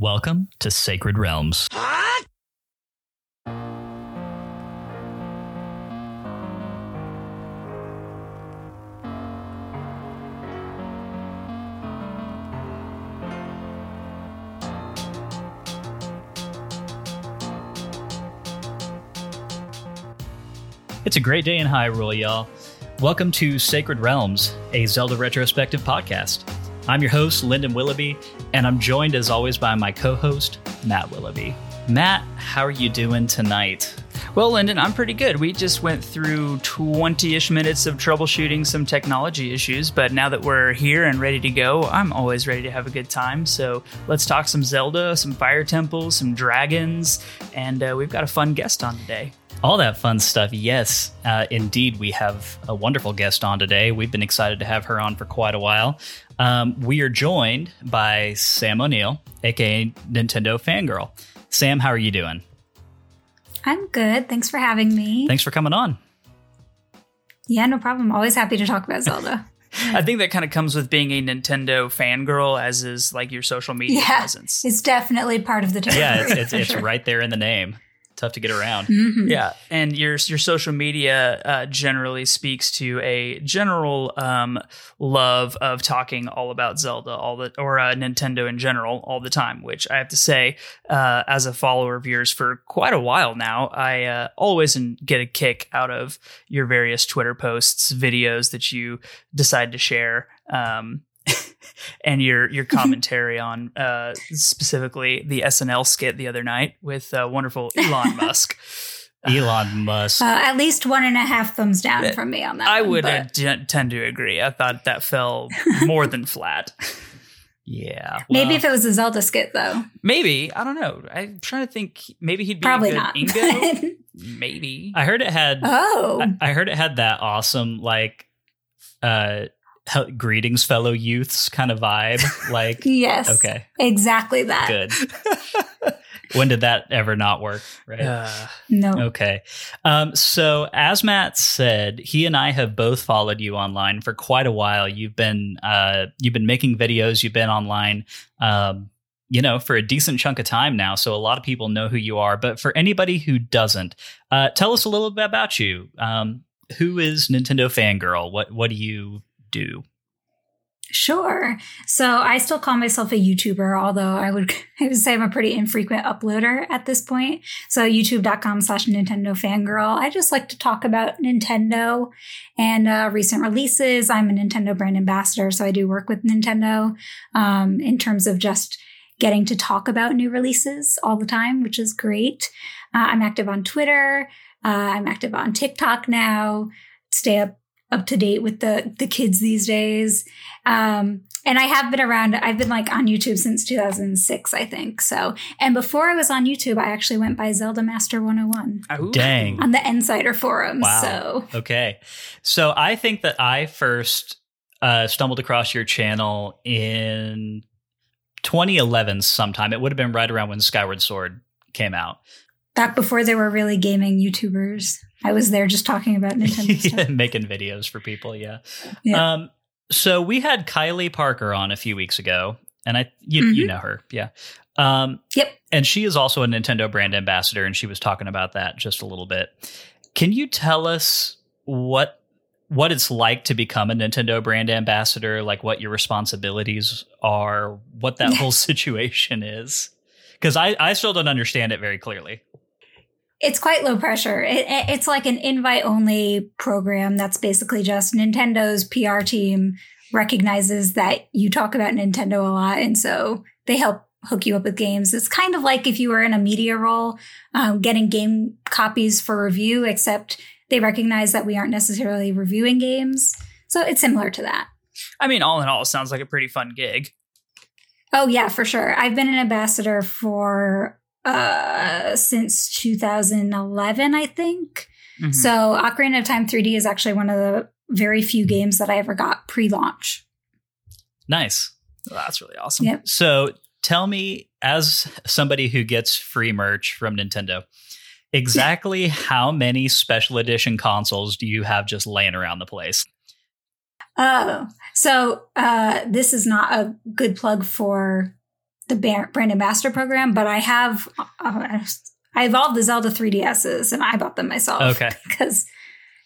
Welcome to Sacred Realms. It's a great day in Hyrule, y'all. Welcome to Sacred Realms, a Zelda retrospective podcast. I'm your host, Lyndon Willoughby, and I'm joined as always by my co host, Matt Willoughby. Matt, how are you doing tonight? Well, Lyndon, I'm pretty good. We just went through 20 ish minutes of troubleshooting some technology issues, but now that we're here and ready to go, I'm always ready to have a good time. So let's talk some Zelda, some fire temples, some dragons, and uh, we've got a fun guest on today. All that fun stuff. Yes, uh, indeed, we have a wonderful guest on today. We've been excited to have her on for quite a while. Um, we are joined by Sam O'Neill, aka Nintendo Fangirl. Sam, how are you doing? I'm good. Thanks for having me. Thanks for coming on. Yeah, no problem. Always happy to talk about Zelda. I think that kind of comes with being a Nintendo fangirl, as is like your social media yeah, presence. It's definitely part of the term. Yeah, it's, it's, it's right there in the name tough to get around. Mm-hmm. Yeah, and your your social media uh, generally speaks to a general um, love of talking all about Zelda, all the or uh, Nintendo in general, all the time. Which I have to say, uh, as a follower of yours for quite a while now, I uh, always get a kick out of your various Twitter posts, videos that you decide to share. Um, and your your commentary on uh, specifically the SNL skit the other night with uh, wonderful Elon Musk. Elon Musk. Uh, at least one and a half thumbs down from me on that. I one, would but- uh, tend to agree. I thought that fell more than flat. Yeah. Maybe well, if it was a Zelda skit, though. Maybe I don't know. I'm trying to think. Maybe he'd be Probably a good not. Ingo. maybe. I heard it had. oh, I, I heard it had that awesome like, uh, hel- greetings, fellow youths kind of vibe. Like, yes. okay, Exactly that. good. when did that ever not work? Right. Uh, No. Okay. Um, so as Matt said, he and I have both followed you online for quite a while. You've been uh, you've been making videos. You've been online, um, you know, for a decent chunk of time now. So a lot of people know who you are. But for anybody who doesn't, uh, tell us a little bit about you. Um, who is Nintendo Fangirl? What what do you do? Sure. So I still call myself a YouTuber, although I would I would say I'm a pretty infrequent uploader at this point. So youtube.com slash Nintendo fangirl. I just like to talk about Nintendo and uh, recent releases. I'm a Nintendo brand ambassador, so I do work with Nintendo um, in terms of just getting to talk about new releases all the time, which is great. Uh, I'm active on Twitter. Uh, I'm active on TikTok now. Stay up up to date with the the kids these days. Um, and I have been around. I've been like on YouTube since 2006, I think. So, and before I was on YouTube, I actually went by Zelda Master 101 ooh. Dang. on the Insider forums. Wow. So, Okay. So I think that I first uh, stumbled across your channel in 2011 sometime. It would have been right around when Skyward Sword came out. Back before there were really gaming YouTubers, I was there just talking about Nintendo yeah, making videos for people, yeah. Yeah. Um so we had Kylie Parker on a few weeks ago and I you you Mhm. know her, yeah. Um Yep. and she is also a Nintendo brand ambassador and she was talking about that just a little bit. Can you tell us what what it's like to become a Nintendo brand ambassador, like what your responsibilities are, what that whole situation is? Cuz I I still don't understand it very clearly. It's quite low pressure. It, it- it's like an invite only program that's basically just Nintendo's PR team recognizes that you talk about Nintendo a lot. And so they help hook you up with games. It's kind of like if you were in a media role, um, getting game copies for review, except they recognize that we aren't necessarily reviewing games. So it's similar to that. I mean, all in all, it sounds like a pretty fun gig. Oh yeah, for sure. I've been an ambassador for uh since 2011, I think. Mhm. So Ocarina of Time 3D is actually one of the very few games that I ever got pre-launch. Nice. Well, that's really awesome. Yep. So tell me, as somebody who gets free merch from Nintendo, exactly how many special edition consoles do you have just laying around the place? Oh, so uh, this is not a good plug for the brand ambassador program, but I have uh, I evolved the Zelda 3DSs and I bought them myself. Okay. because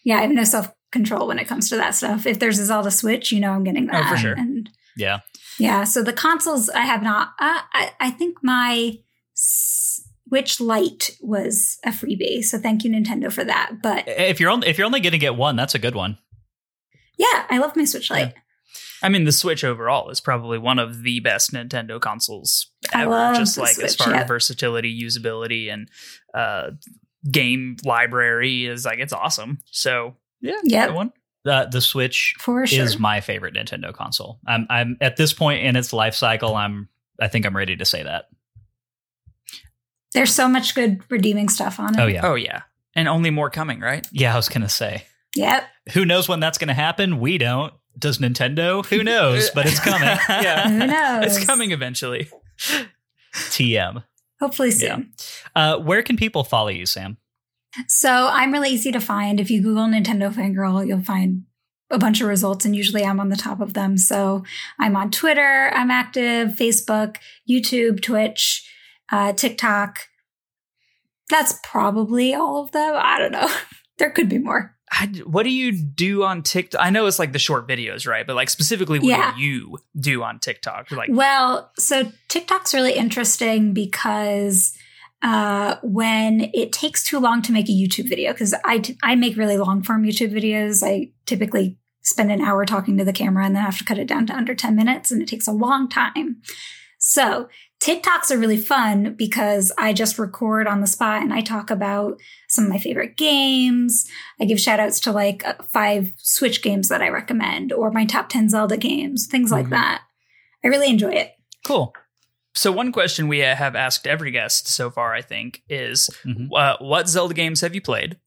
yeah, I have no self control when it comes to that stuff. If there's a Zelda Switch, you know I'm getting that. Oh, for sure. And Yeah. yeah, so the consoles I have not. Uh, I I think my Switch Lite was a freebie, so thank you Nintendo for that. But If you're only if you're only going to get one, that's a good one. yeah, I love my Switch Lite. I mean, the Switch overall is probably one of the best Nintendo consoles ever. Just the like as far yeah. as versatility, usability, and uh, game library is like it's awesome. So yeah, Yep. good one. The the Switch For sure. is my favorite Nintendo console. I'm I'm at this point in its life cycle. I'm I think I'm ready to say that. There's so much good redeeming stuff on it. Oh yeah. Oh yeah, and only more coming, right? Yeah, I was gonna say. Yep. Who knows when that's gonna happen? We don't. Does Nintendo? Who knows? But it's coming. yeah, Who knows? it's coming eventually. TM. Hopefully soon. Uh, where can people follow you, Sam? So I'm really easy to find. If you Google Nintendo Fangirl, you'll find a bunch of results, and usually I'm on the top of them. So I'm on Twitter, I'm active, Facebook, YouTube, Twitch, uh, TikTok. That's probably all of them. I don't know. there could be more. I, what do you do on TikTok? I know it's like the short videos, right? But like specifically, what Yeah. do you do on TikTok? Like, Well, so TikTok's really interesting because uh, when it takes too long to make a YouTube video, because I, t- I make really long form YouTube videos, I typically spend an hour talking to the camera and then have to cut it down to under 10 minutes, and it takes a long time. So TikToks are really fun because I just record on the spot and I talk about some of my favorite games. I give shout outs to like uh, five Switch games that I recommend or my top 10 Zelda games, things like Mhm. that. I really enjoy it. cool. So one question we have asked every guest so far, I think, is Mhm. uh, what Zelda games have you played?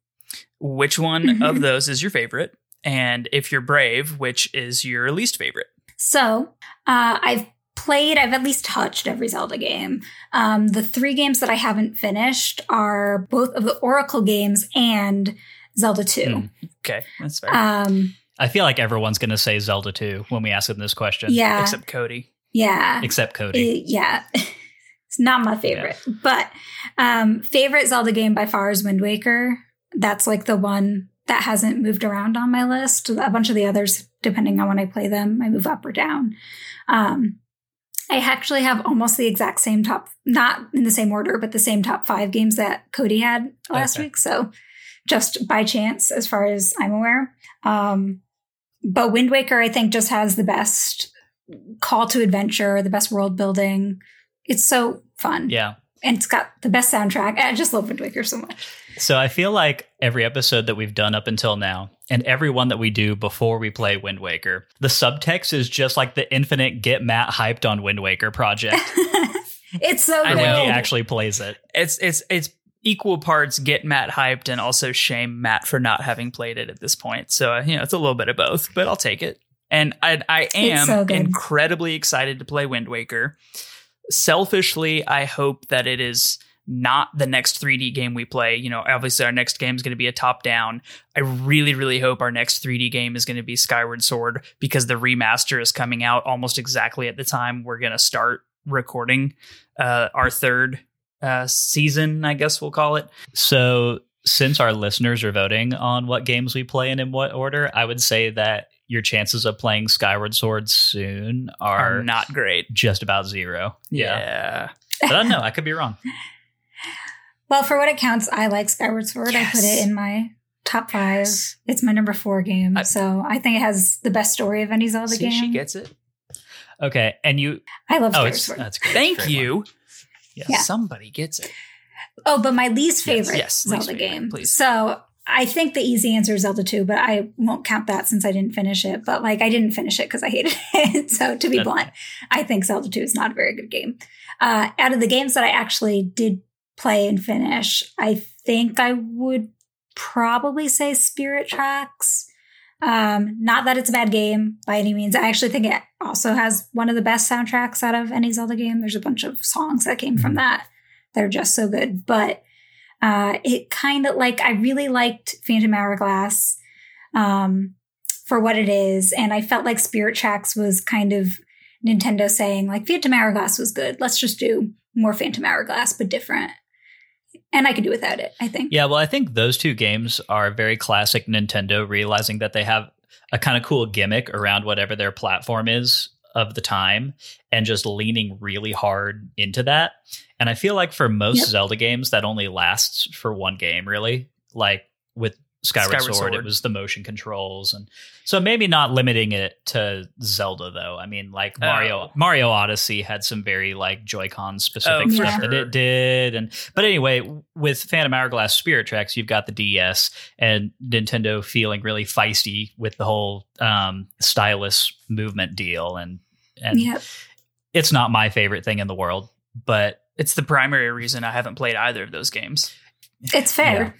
Which one of those is your favorite? And if you're brave, which is your least favorite? So uh, I've played, I've at least touched every Zelda game. Um, the three games that I haven't finished are both of the Oracle games and Zelda 2. Mm. Okay, that's fair. Um, I feel like everyone's gonna say Zelda 2 when we ask them this question. yeah. Except Cody. yeah. Except Cody. Yeah. it's not my favorite. But um, favorite Zelda game by far is Wind Waker. That's like the one that hasn't moved around on my list. A bunch of the others, depending on when I play them, I move up or down. Um, I actually have almost the exact same top, not in the same order, but the same top five games that Cody had last Okay. week. So just by chance, as far as I'm aware. Um, but Wind Waker, I think, just has the best call to adventure, the best world building. It's so fun. yeah. And it's got the best soundtrack. I just love Wind Waker so much. So I feel like every episode that we've done up until now, and every one that we do before we play Wind Waker, the subtext is just like the infinite get Matt hyped on Wind Waker project it's so I for good. when he actually plays it. It's it's it's equal parts get Matt hyped and also shame Matt for not having played it at this point. So uh, you know, it's a little bit of both, but I'll take it. And I I am so incredibly excited to play Wind Waker. Selfishly, I hope that it is not the next 3D game we play. You know, obviously our next game is going to be a top down. I really, really hope our next 3D game is going to be Skyward Sword because the remaster is coming out almost exactly at the time we're going to start recording uh, our third uh, season, I guess we'll call it. So since our listeners are voting on what games we play and in what order, I would say that your chances of playing Skyward Sword soon are, Are not great. just about zero. Yeah. But I don't know. I could be wrong. Well, for what it counts, I like Skyward Sword. I put it in my top five. Yes. It's my number four game. I- so I think it has the best story of any Zelda See, game. she gets it. Okay. And you, I love oh, Skyward it's, Sword. that's great. Thank Great one. you. Yeah. Somebody gets it. Oh, but my least favorite yes, least Zelda favorite, game. please. So I think the easy answer is Zelda 2, but I won't count that since I didn't finish it. But like I didn't finish it because I hated it. so to be That- blunt, I think Zelda 2 is not a very good game. Uh, out of the games that I actually did play and finish, I think I would probably say Spirit Tracks. Um, not that it's a bad game by any means. I actually think it also has one of the best soundtracks out of any Zelda game. There's a bunch of songs that came from that They're just so good. But uh, it kind of like I really liked Phantom Hourglass um, for what it is, and I felt like Spirit Tracks was kind of Nintendo saying like Phantom Hourglass was good. Let's just do more Phantom Hourglass, but different. And I could do without it, I think. Yeah, well, I think those two games are very classic Nintendo, realizing that they have a kind of cool gimmick around whatever their platform is of the time and just leaning really hard into that. And I feel like for most Yep. Zelda games, that only lasts for one game, really. Like with Skyward, Skyward Sword, it was the motion controls, and so maybe not limiting it to Zelda though. I mean, like Mario, Oh. Mario Odyssey had some very like Joy-Con specific Oh, for stuff that it did, and but anyway, with Phantom Hourglass Spirit Tracks, you've got the DS and Nintendo feeling really feisty with the whole um, stylus movement deal, and and Yep. it's not my favorite thing in the world, but It's the primary reason I haven't played either of those games. It's fair. Yeah.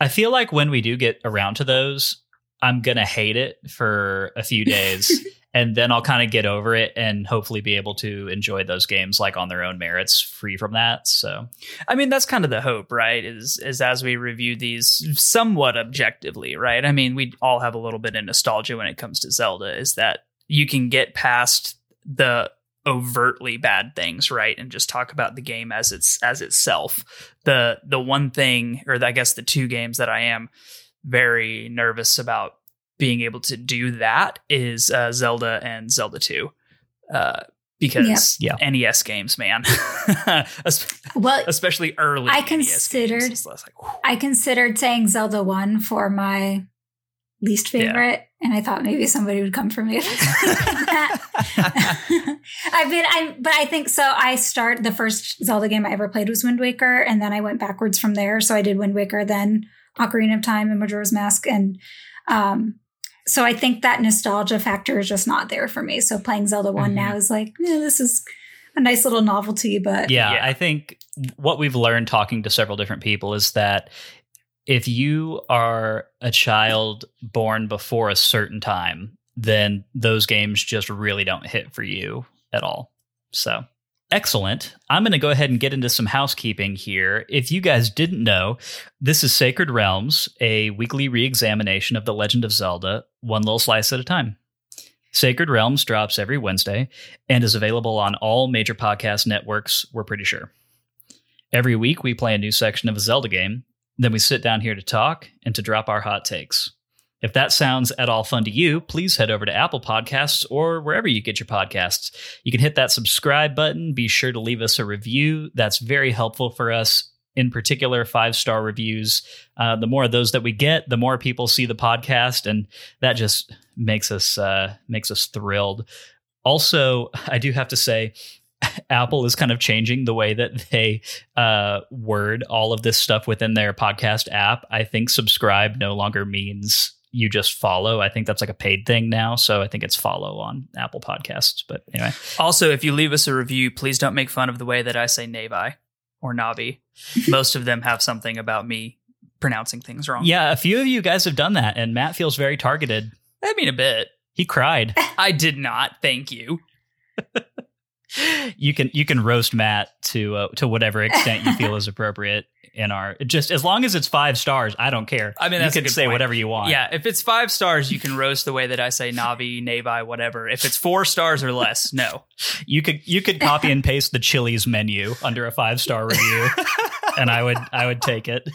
I feel like when we do get around to those, I'm gonna hate it for a few days. And then I'll kind of get over it and hopefully be able to enjoy those games like on their own merits, free from that. So I mean, that's kind of the hope, right? Is is as we review these somewhat objectively, right? I mean, we all have a little bit of nostalgia when it comes to Zelda. Is that you can get past the overtly bad things, right, and just talk about the game as it's as itself. The the one thing, or I guess the two games that I am very nervous about being able to do that is uh, Zelda and Zelda Two. Uh, because Yep. NES games, man, Well, especially early. I considered- games. It's less like. I considered saying Zelda 1 for my least favorite, and I thought maybe somebody would come for me. I said that. I've been, I, but I think so. I start the first Zelda game I ever played was Wind Waker, and then I went backwards from there. So I did Wind Waker, then Ocarina of Time and Majora's Mask, and um, so I think that nostalgia factor is just not there for me. So playing Zelda one Mhm. now is like, yeah, this is a nice little novelty, but yeah, Yeah. I think what we've learned talking to several different people is that if you are a child born before a certain time, then those games just really don't hit for you at all. So, excellent. I'm going to go ahead and get into some housekeeping here. If you guys didn't know, this is Sacred Realms, a weekly re examination of The Legend of Zelda, one little slice at a time. Sacred Realms drops every Wednesday and is available on all major podcast networks, we're pretty sure. Every week, we play a new section of a Zelda game. Then we sit down here to talk and to drop our hot takes. If that sounds at all fun to you, please head over to Apple Podcasts or wherever you get your podcasts. You can hit that subscribe button. Be sure to leave us a review. That's very helpful for us. In particular, five star reviews. Uh, the more of those that we get, the more people see the podcast, and that just makes us uh, makes us thrilled. Also, I do have to say, Apple is kind of changing the way that they uh, word all of this stuff within their podcast app. I think subscribe no longer means you just follow. I think that's like a paid thing now. So I think it's follow on Apple Podcasts. But anyway, Also, if you leave us a review, please don't make fun of the way that I say Navi or Navi. Most of them have something about me pronouncing things wrong. yeah, a few of you guys have done that, and Matt feels very targeted. I mean a bit. He cried. I did not. Thank you. you can you can roast Matt to uh, to whatever extent you feel is appropriate in our just as long as it's five stars. I don't care. I mean, that's you can say point. whatever you want. Yeah, if it's five stars, you can roast the way that I say Navi, Navi, whatever. If it's four stars or less, no. you could you could copy and paste the Chili's menu under a five star review, and I would I would take it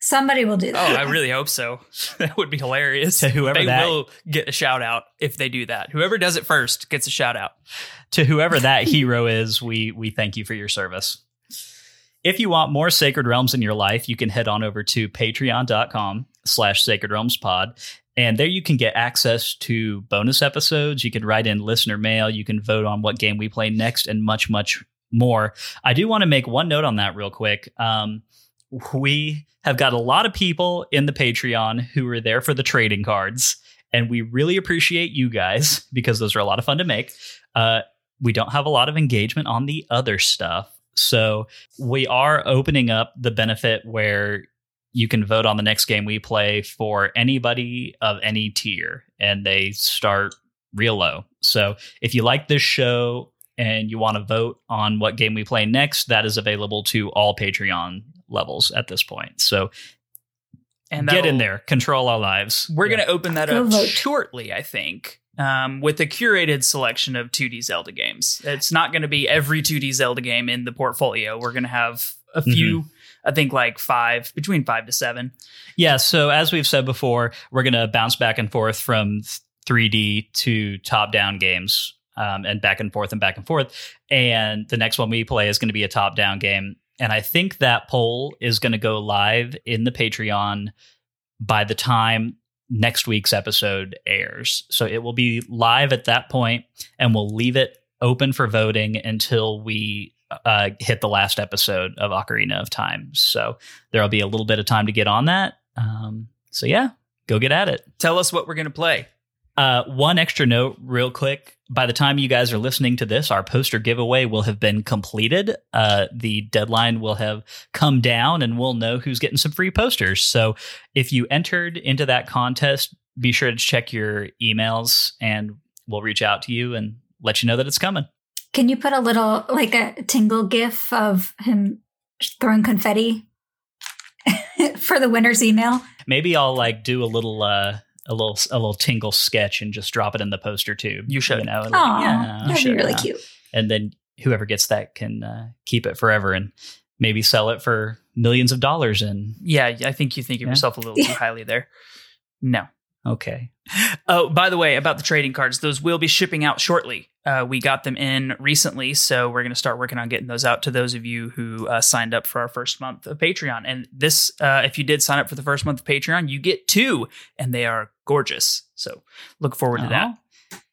somebody will do that. Oh. I really hope so. That would be hilarious. To whoever they that- will get a shout out if they do that. Whoever does it first gets a shout out. to whoever that hero is. We we thank you for your service. If you want more Sacred Realms in your life, you can head on over to patreon.com slash sacred realms pod. And there you can get access to bonus episodes. You can write in listener mail. You can vote on what game we play next and much, much more. I do want to make one note on that real quick. Um, we have got a lot of people in the Patreon who are there for the trading cards. And we really appreciate you guys because those are a lot of fun to make. Uh, we don't have a lot of engagement on the other stuff. So we are opening up the benefit where you can vote on the next game we play for anybody of any tier, and they start real low. So if you like this show and you want to vote on what game we play next, that is available to all Patreon levels at this point. So And get in there, control our lives. We're going to open that Go up vote. shortly, I think. um, with a curated selection of 2D Zelda games. It's not going to be every 2D Zelda game in the portfolio. We're going to have a few, I think like five, between five to seven. Yeah. So as we've said before, we're going to bounce back and forth from 3D to top down games um, and back and forth and back and forth. And the next one we play is going to be a top down game. And I think that poll is going to go live in the Patreon by the time next week's episode airs. So it will be live at that point, and we'll leave it open for voting until we uh, hit the last episode of Ocarina of Time. So there'll be a little bit of time to get on that. Um, so yeah, go get at it. Tell us what we're going to play. Uh, one extra note, real quick. By the time you guys are listening to this, our poster giveaway will have been completed. Uh, the deadline will have come down, and we'll know who's getting some free posters. So, if you entered into that contest, be sure to check your emails, and we'll reach out to you and let you know that it's coming. Can you put a little, like a tingle gif of him throwing confetti for the winner's email? Maybe I'll like do a little. Uh, a little a little tingle sketch and just drop it in the poster tube. You should. you know, like, Aw, yeah, you that'd be should, really uh, cute. and then whoever gets that can uh, keep it forever and maybe sell it for millions of dollars. And Yeah, I think you think of Yeah. yourself a little too highly there. No. okay, Oh, by the way, about the trading cards, those will be shipping out shortly. Uh, we got them in recently, so we're going to start working on getting those out to those of you who uh, signed up for our first month of Patreon. And this, uh, if you did sign up for the first month of Patreon, you get two, and they are gorgeous. So look forward to that.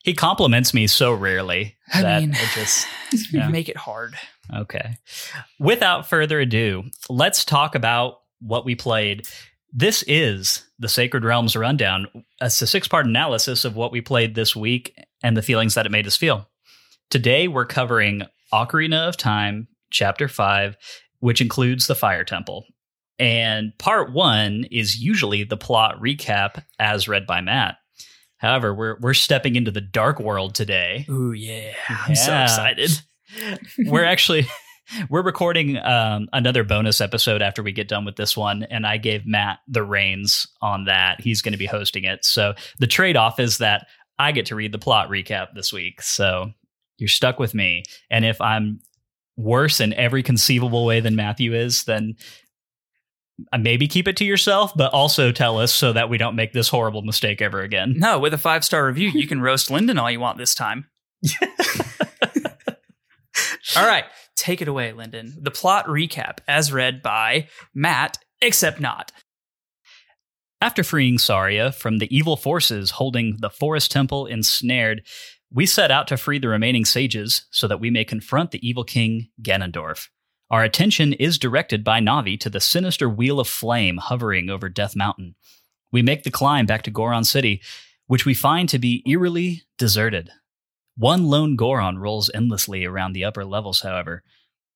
He compliments me so rarely I that mean, it just Yeah. make it hard. okay. Without further ado, let's talk about what we played. This is the Sacred Realms Rundown. It's a six part analysis of what we played this week and the feelings that it made us feel. Today, we're covering Ocarina of Time, Chapter 5, which includes the Fire Temple. And part one is usually the plot recap as read by Matt. However, we're, we're stepping into the dark world today Ooh, yeah. I'm so excited. we're actually we're recording um, another bonus episode after we get done with this one and i gave matt the reins on that he's going to be hosting it so the trade-off is that i get to read the plot recap this week so you're stuck with me and if i'm worse in every conceivable way than matthew is then maybe keep it to yourself but also tell us so that we don't make this horrible mistake ever again No, with a five star review, you can roast Lyndon all you want this time. all right, take it away, Lyndon. The plot recap, as read by Matt, except not. After freeing Saria from the evil forces holding the Forest Temple ensnared, we set out to free the remaining sages so that we may confront the evil king Ganondorf. Our attention is directed by Navi to the sinister wheel of flame hovering over Death Mountain. We make the climb back to Goron City, which we find to be eerily deserted. One lone Goron rolls endlessly around the upper levels, however.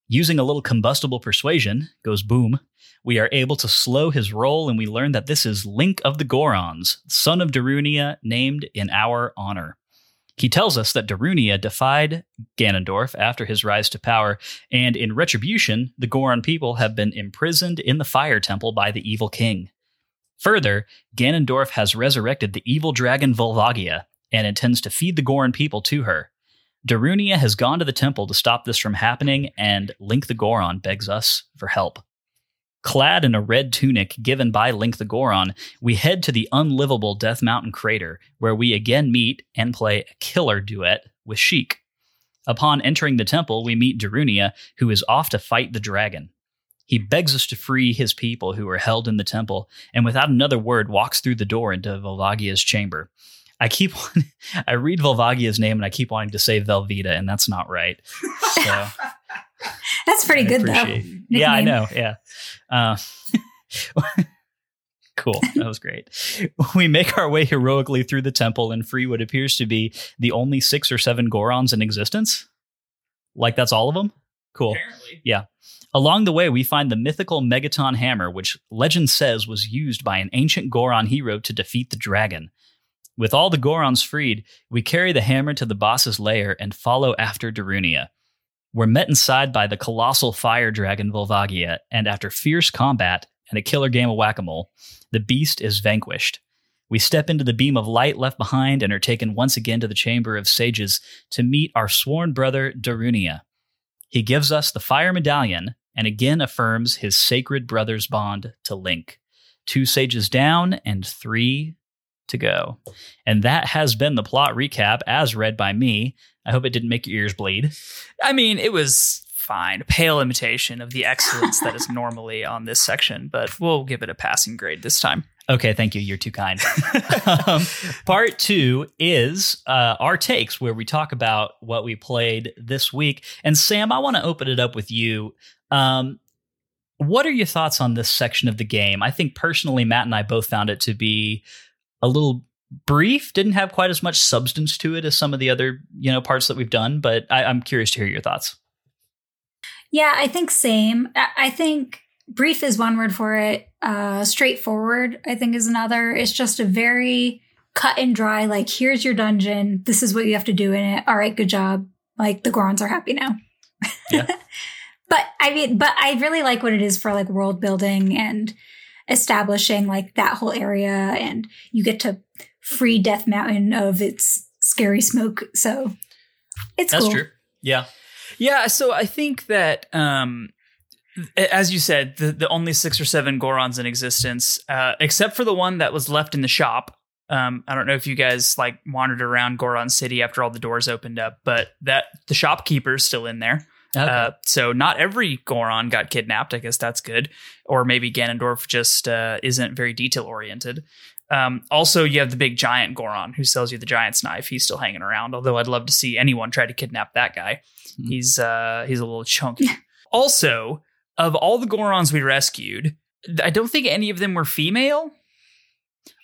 Using a little combustible persuasion, goes boom, we are able to slow his roll and we learn that this is Link of the Gorons, son of Darunia, named in our honor. He tells us that Darunia defied Ganondorf after his rise to power, and in retribution, the Goron people have been imprisoned in the Fire Temple by the evil king. Further, Ganondorf has resurrected the evil dragon Volvagia and intends to feed the Goron people to her. Darunia has gone to the temple to stop this from happening, and Link the Goron begs us for help. Clad in a red tunic given by Link the Goron, we head to the unlivable Death Mountain crater, where we again meet and play a killer duet with Sheik. Upon entering the temple, we meet Darunia, who is off to fight the dragon. He begs us to free his people who are held in the temple, and without another word walks through the door into Volvagia's chamber. I keep I read Volvagia's name and I keep wanting to say Velveeta, and that's not right. So That's pretty I good though. appreciate- Yeah, I know. Yeah. Uh, cool. That was great. We make our way heroically through the temple and free what appears to be the only six or seven Gorons in existence. Like that's all of them? Cool. Apparently. Yeah. Along the way, we find the mythical Megaton hammer, which legend says was used by an ancient Goron hero to defeat the dragon. With all the Gorons freed, we carry the hammer to the boss's lair and follow after Darunia. We're met inside by the colossal fire dragon Volvagia, and after fierce combat and a killer game of whack a mole, the beast is vanquished. We step into the beam of light left behind and are taken once again to the Chamber of Sages to meet our sworn brother, Darunia. He gives us the Fire Medallion and again affirms his sacred brother's bond to Link. Two sages down and three to go. And that has been the plot recap as read by me. I hope it didn't make your ears bleed. I mean, it was fine. Pale imitation of the excellence that is normally on this section, but we'll give it a passing grade this time. Okay, thank you. You're too kind. um, part two is uh, our takes, where we talk about what we played this week. And Sam, I want to open it up with you. Um, what are your thoughts on this section of the game? I think personally, Matt and I both found it to be a little brief. Didn't have quite as much substance to it as some of the other you know parts that we've done. But I, I'm curious to hear your thoughts. Yeah, I think same. I think brief is one word for it. Uh, straightforward, I think, is another. It's just a very cut and dry. Like, here's your dungeon. This is what you have to do in it. All right, good job. Like the Gorons are happy now. Yeah. but I mean, but I really like what it is for like world building and establishing like that whole area, and you get to free Death Mountain of its scary smoke. So it's that's cool. true. Yeah. Yeah, so I think that um as you said, the, the only six or seven Gorons in existence, uh, except for the one that was left in the shop. Um, I don't know if you guys like wandered around Goron City after all the doors opened up, but that the shopkeeper's still in there. Okay. Uh, so not every Goron got kidnapped. I guess that's good. Or maybe Ganondorf just uh, isn't very detail oriented. Um, also, you have the big giant Goron who sells you the giant's knife. He's still hanging around. Although I'd love to see anyone try to kidnap that guy. Hmm. He's uh, he's a little chunky. also, of all the Gorons we rescued, I don't think any of them were female.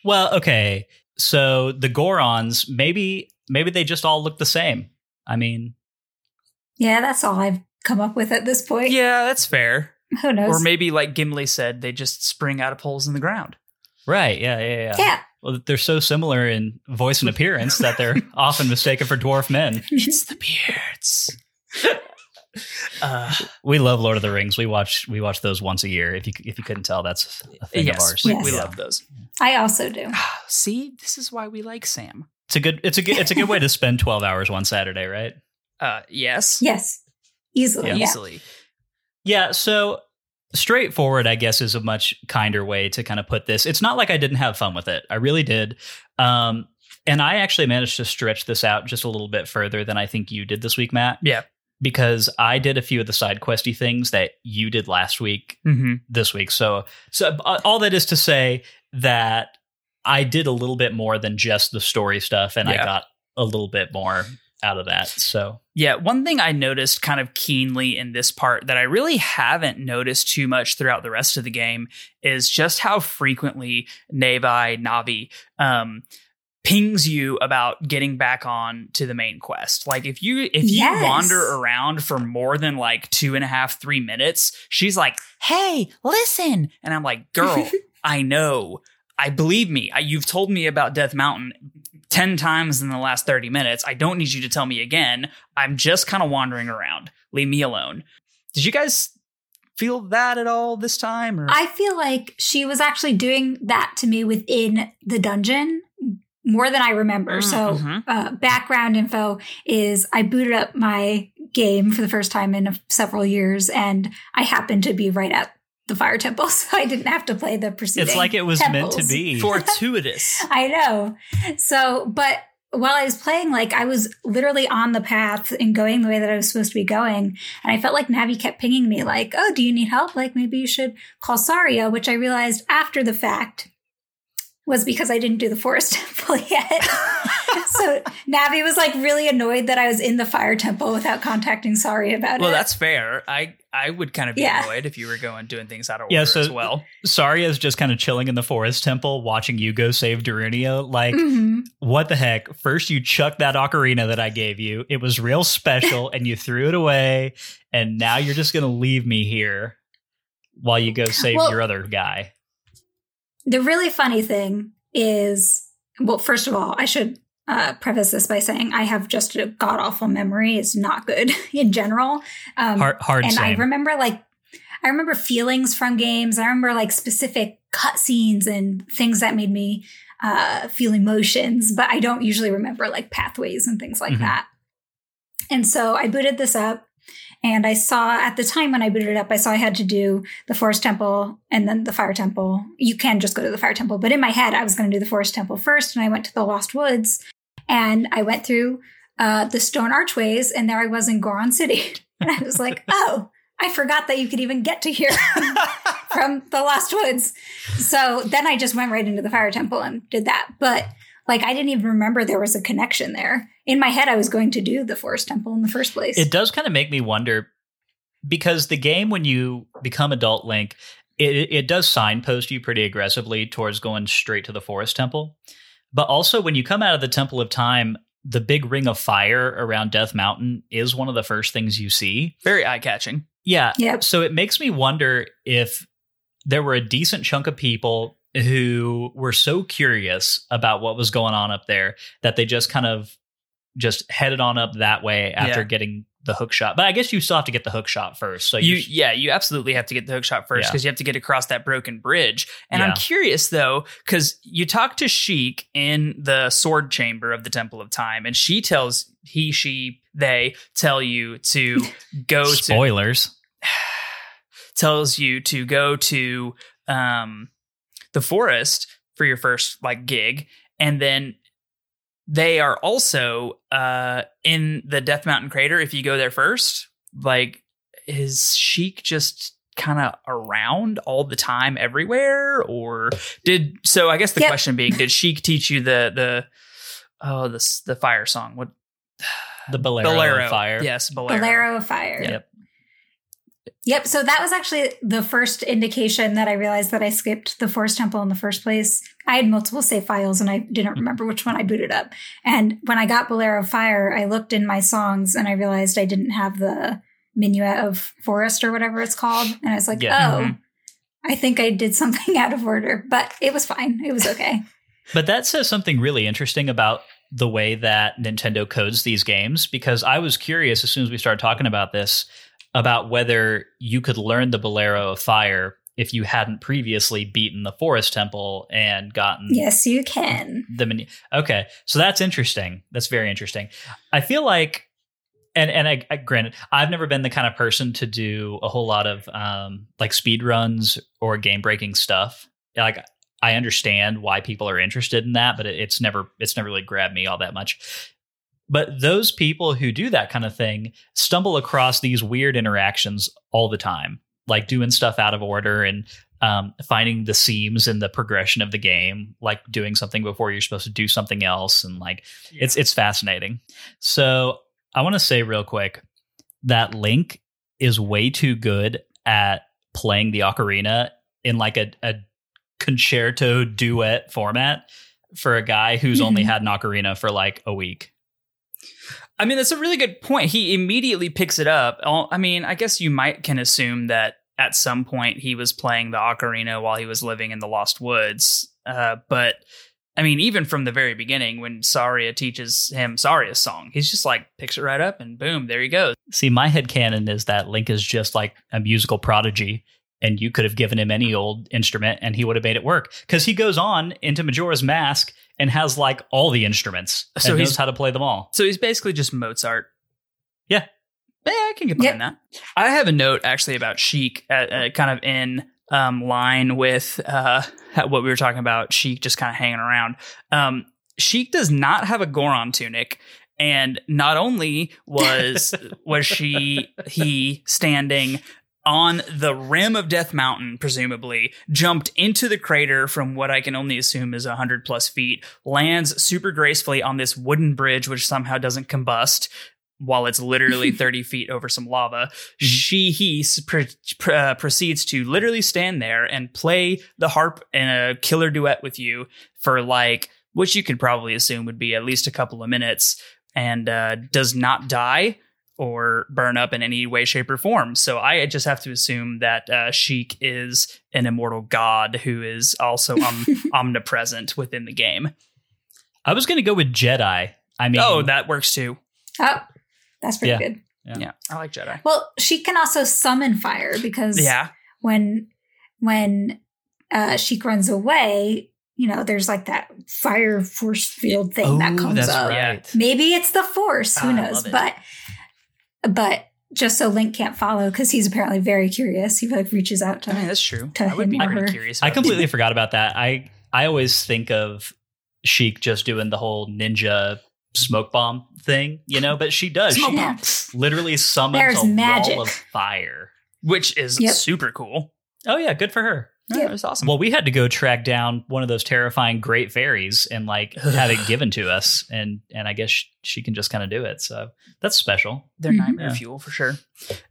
Well, okay. So the Gorons, maybe maybe they just all look the same. I mean, Yeah, that's all I've come up with at this point. Yeah, that's fair. Who knows? Or maybe, like Gimli said, they just spring out of holes in the ground. right? Yeah, yeah, yeah. yeah. Well, they're so similar in voice and appearance that they're often mistaken for dwarf men. It's the beards. uh, We love Lord of the Rings. We watch we watch those once a year. If you if you couldn't tell, that's a thing yes, of ours. we, Yes. we love those. I also do. See, this is why we like Sam. It's a good it's a good it's a good way to spend twelve hours one Saturday, right? Uh, yes, Yes. Easily. Yeah. Yeah. easily. Yeah. So straightforward, I guess, is a much kinder way to kind of put this. It's not like I didn't have fun with it. I really did. Um, and I actually managed to stretch this out just a little bit further than I think you did this week, Matt. Yeah. Because I did a few of the side questy things that you did last week Mm-hmm. this week. So, so uh, all that is to say that I did a little bit more than just the story stuff, and I got a little bit more out of that. So, Yeah, one thing I noticed kind of keenly in this part that I really haven't noticed too much throughout the rest of the game is just how frequently Navi Navi um, pings you about getting back on to the main quest. Like if you if you Yes. wander around for more than like two and a half three minutes, she's like, "Hey, listen," and I'm like, "Girl, I know." I believe me. I, you've told me about Death Mountain 10 times in the last 30 minutes. I don't need you to tell me again. I'm just kind of wandering around. Leave me alone. Did you guys feel that at all this time? Or? I feel like she was actually doing that to me within the dungeon more than I remember. So, Mhm. uh, background info is I booted up my game for the first time in several years, and I happened to be right at the fire temple, so I didn't have to play the preceding. it's like it was meant to be. Fortuitous. I know. So, but while I was playing, like I was literally on the path and going the way that I was supposed to be going. And I felt like Navi kept pinging me, like, oh, do you need help? Like maybe you should call Saria, which I realized after the fact was because I didn't do the forest temple yet. so Navi was like really annoyed that I was in the fire temple without contacting Saria about well, it. Well, that's fair. I I would kind of be Yeah. annoyed if you were going doing things out of Yeah, order so- as well. Saria's just kind of chilling in the forest temple, watching you go save Darunia. Like, Mhm. what the heck? First, you chucked that ocarina that I gave you. It was real special, and you threw it away. And now you're just going to leave me here while you go save Well- your other guy. The really funny thing is, well, first of all, I should uh, preface this by saying I have just a god awful memory. It's not good in general. Um, Hard, hard and I remember like, I remember feelings from games. I remember like specific cutscenes and things that made me uh, feel emotions, but I don't usually remember like pathways and things like Mhm. that. And so I booted this up and I saw at the time when I booted it up, I saw I had to do the forest temple and then the fire temple. You can just go to the fire temple, but in my head, I was going to do the forest temple first. And I went to the Lost Woods and I went through uh, the stone archways and there I was in Goron City. And I was like, oh, I forgot that you could even get to here from the Lost Woods. So then I just went right into the fire temple and did that. But like I didn't even remember there was a connection there. In my head, I was going to do the forest temple in the first place. It does kind of make me wonder because the game, when you become adult Link, it, it does signpost you pretty aggressively towards going straight to the forest temple. But also, when you come out of the Temple of Time, the big ring of fire around Death Mountain is one of the first things you see. Very eye catching. Yeah. Yep. So it makes me wonder if there were a decent chunk of people who were so curious about what was going on up there that they just kind of just headed on up that way after Yeah. getting the hook shot. But I guess you still have to get the hook shot first. So you, you, sh- yeah, you absolutely have to get the hook shot first Yeah. because you have to get across that broken bridge. And I'm curious though, because you talk to Sheik in the sword chamber of the Temple of Time, and she tells he, she, they tell you to go to spoilers. tells you to go to um the forest for your first like gig and then they are also uh in the death mountain crater if you go there first like is sheik just kind of around all the time everywhere or did so i guess the Yep. question being did sheik teach you the the oh the the fire song what The Bolero, of fire. yes bolero, Bolero of Fire. Yep. Yep. So that was actually the first indication that I realized that I skipped the Forest Temple in the first place. I had multiple save files and I didn't remember which one I booted up. And when I got Bolero Fire, I looked in my songs and I realized I didn't have the Minuet of Forest or whatever it's called. And I was like, Yeah. oh, Mhm. I think I did something out of order, but it was fine. It was okay. But that says something really interesting about the way that Nintendo codes these games because I was curious as soon as we started talking about this about whether you could learn the Bolero of Fire if you hadn't previously beaten the Forest Temple and gotten yes, you can. the menu. Okay, so that's interesting. That's very interesting. I feel like, and and I, I granted, I've never been the kind of person to do a whole lot of um like speed runs or game breaking stuff. Like I understand why people are interested in that, but it, it's never it's never really grabbed me all that much. But those people who do that kind of thing stumble across these weird interactions all the time, like doing stuff out of order and um, finding the seams in the progression of the game, like doing something before you're supposed to do something else, and like it's it's fascinating. So I want to say real quick that Link is way too good at playing the ocarina in like a, a concerto duet format for a guy who's only had an ocarina for like a week. I mean, that's a really good point. He immediately picks it up. I mean, I guess you might can assume that at some point he was playing the ocarina while he was living in the Lost Woods. Uh, but I mean, even from the very beginning, when Saria teaches him Saria's song, he's just like picks it right up and boom, there he goes. See, my head canon is that Link is just like a musical prodigy, and you could have given him any old instrument and he would have made it work. Because he goes on into Majora's Mask and has like all the instruments So and he's- knows how to play them all. So he's basically just Mozart. Yeah. Yeah, I can get behind that. I have a note actually about Sheik, uh, uh, kind of in um, line with uh, what we were talking about. Sheik just kind of hanging around. Um, Sheik does not have a Goron tunic, and not only was was she he standing on the rim of Death Mountain, presumably, jumped into the crater from what I can only assume is 100 plus feet, lands super gracefully on this wooden bridge, which somehow doesn't combust while it's literally 30 feet over some lava. She, he s- pr- pr- uh, proceeds to literally stand there and play the harp in a killer duet with you for like, which you could probably assume would be at least a couple of minutes and uh, does not die or burn up in any way, shape, or form. So I just have to assume that uh, Sheik is an immortal god who is also um, omnipresent within the game. I was going to go with Jedi. I mean, oh, that works too. Oh, that's pretty Yeah. good. Yeah. Yeah, I like Jedi. Well, she can also summon fire because Yeah, when when uh, Sheik runs away, you know, there's like that fire force field thing that comes that's up. right. Maybe it's the force. Who Ah, I knows? love it. But but just so Link can't follow because he's apparently very curious. He like reaches out to I mean, that's true. To I would be him or pretty her. curious. I about completely forgot about that. I I always think of Sheik just doing the whole ninja smoke bomb thing, you know, but she does. Smoke she bomb. literally summons There's a magic. wall of fire. which is Yep. super cool. Oh yeah, good for her. Yeah, Yep. That's awesome. Well, we had to go track down one of those terrifying great fairies and like have it given to us, and and I guess sh- she can just kind of do it. So that's special. They're Mhm. nightmare Yeah. fuel for sure.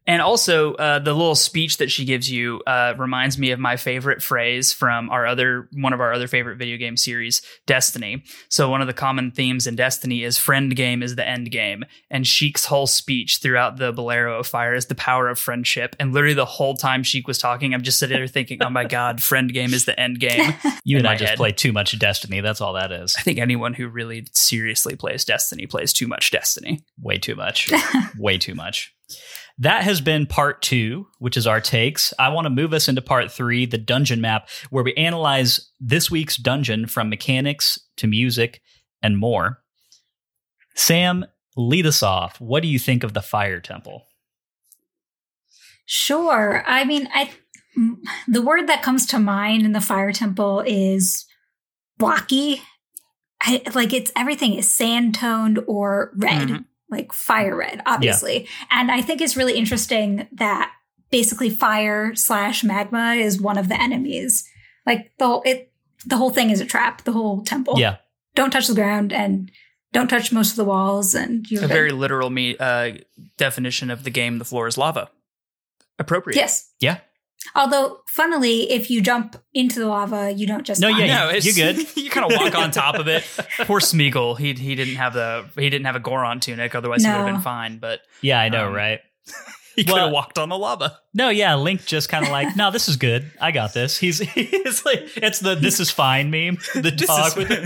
And also, uh, the little speech that she gives you uh, reminds me of my favorite phrase from our other one of our other favorite video game series, Destiny. So one of the common themes in Destiny is friend game is the end game, and Sheik's whole speech throughout the Bolero of Fire is the power of friendship. And literally the whole time Sheik was talking, I'm just sitting there thinking, "Oh my god, friend game is the end game." You and I just head. play too much Destiny. That's all that is. I think anyone who really seriously plays Destiny plays too much Destiny. Way too much. Way too much. That has been part two, which is our takes. I want to move us into part three, the dungeon map, where we analyze this week's dungeon from mechanics to music and more. Sam, lead us off. What do you think of the Fire Temple? Sure. I mean, I m- the word that comes to mind in the fire temple is blocky. I, like it's everything is sand toned or red, Mhm. like fire red, obviously. And I think it's really interesting that basically fire slash magma is one of the enemies. Like the whole it the whole thing is a trap. The whole temple. Yeah. Don't touch the ground and don't touch most of the walls. And you're a good. very literal me uh, definition of the game. The floor is lava. Appropriate. yes. Yeah. Although, funnily, if you jump into the lava, you don't just No, die. yeah, No, it's, You good? you kind of walk on top of it. Poor Smeagol. He he didn't have the he didn't have a Goron tunic. Otherwise, he would have been fine. But Yeah, I know, Um, right? he could Well- have walked on the lava. No, yeah, Link just kind of like, no, this is good. I got this. He's he's like, it's the this is fine meme. The dog with the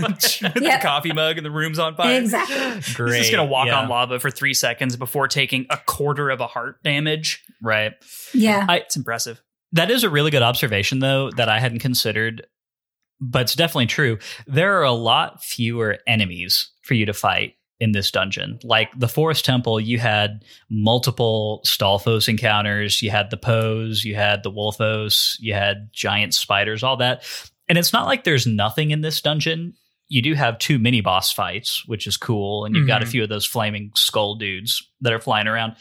with Yep. the coffee mug and the room's on fire. Exactly. great. He's just gonna walk yeah, on lava for three seconds before taking a quarter of a heart damage. Right. Yeah. I- It's impressive. That is a really good observation, though, that I hadn't considered, but it's definitely true. There are a lot fewer enemies for you to fight in this dungeon. Like the Forest Temple, you had multiple Stalfos encounters, you had the Poes, you had the Wolfos, you had giant spiders, all that. And it's not like there's nothing in this dungeon. You do have two mini boss fights, which is cool, and you've got a Mhm. few of those flaming skull dudes that are flying around.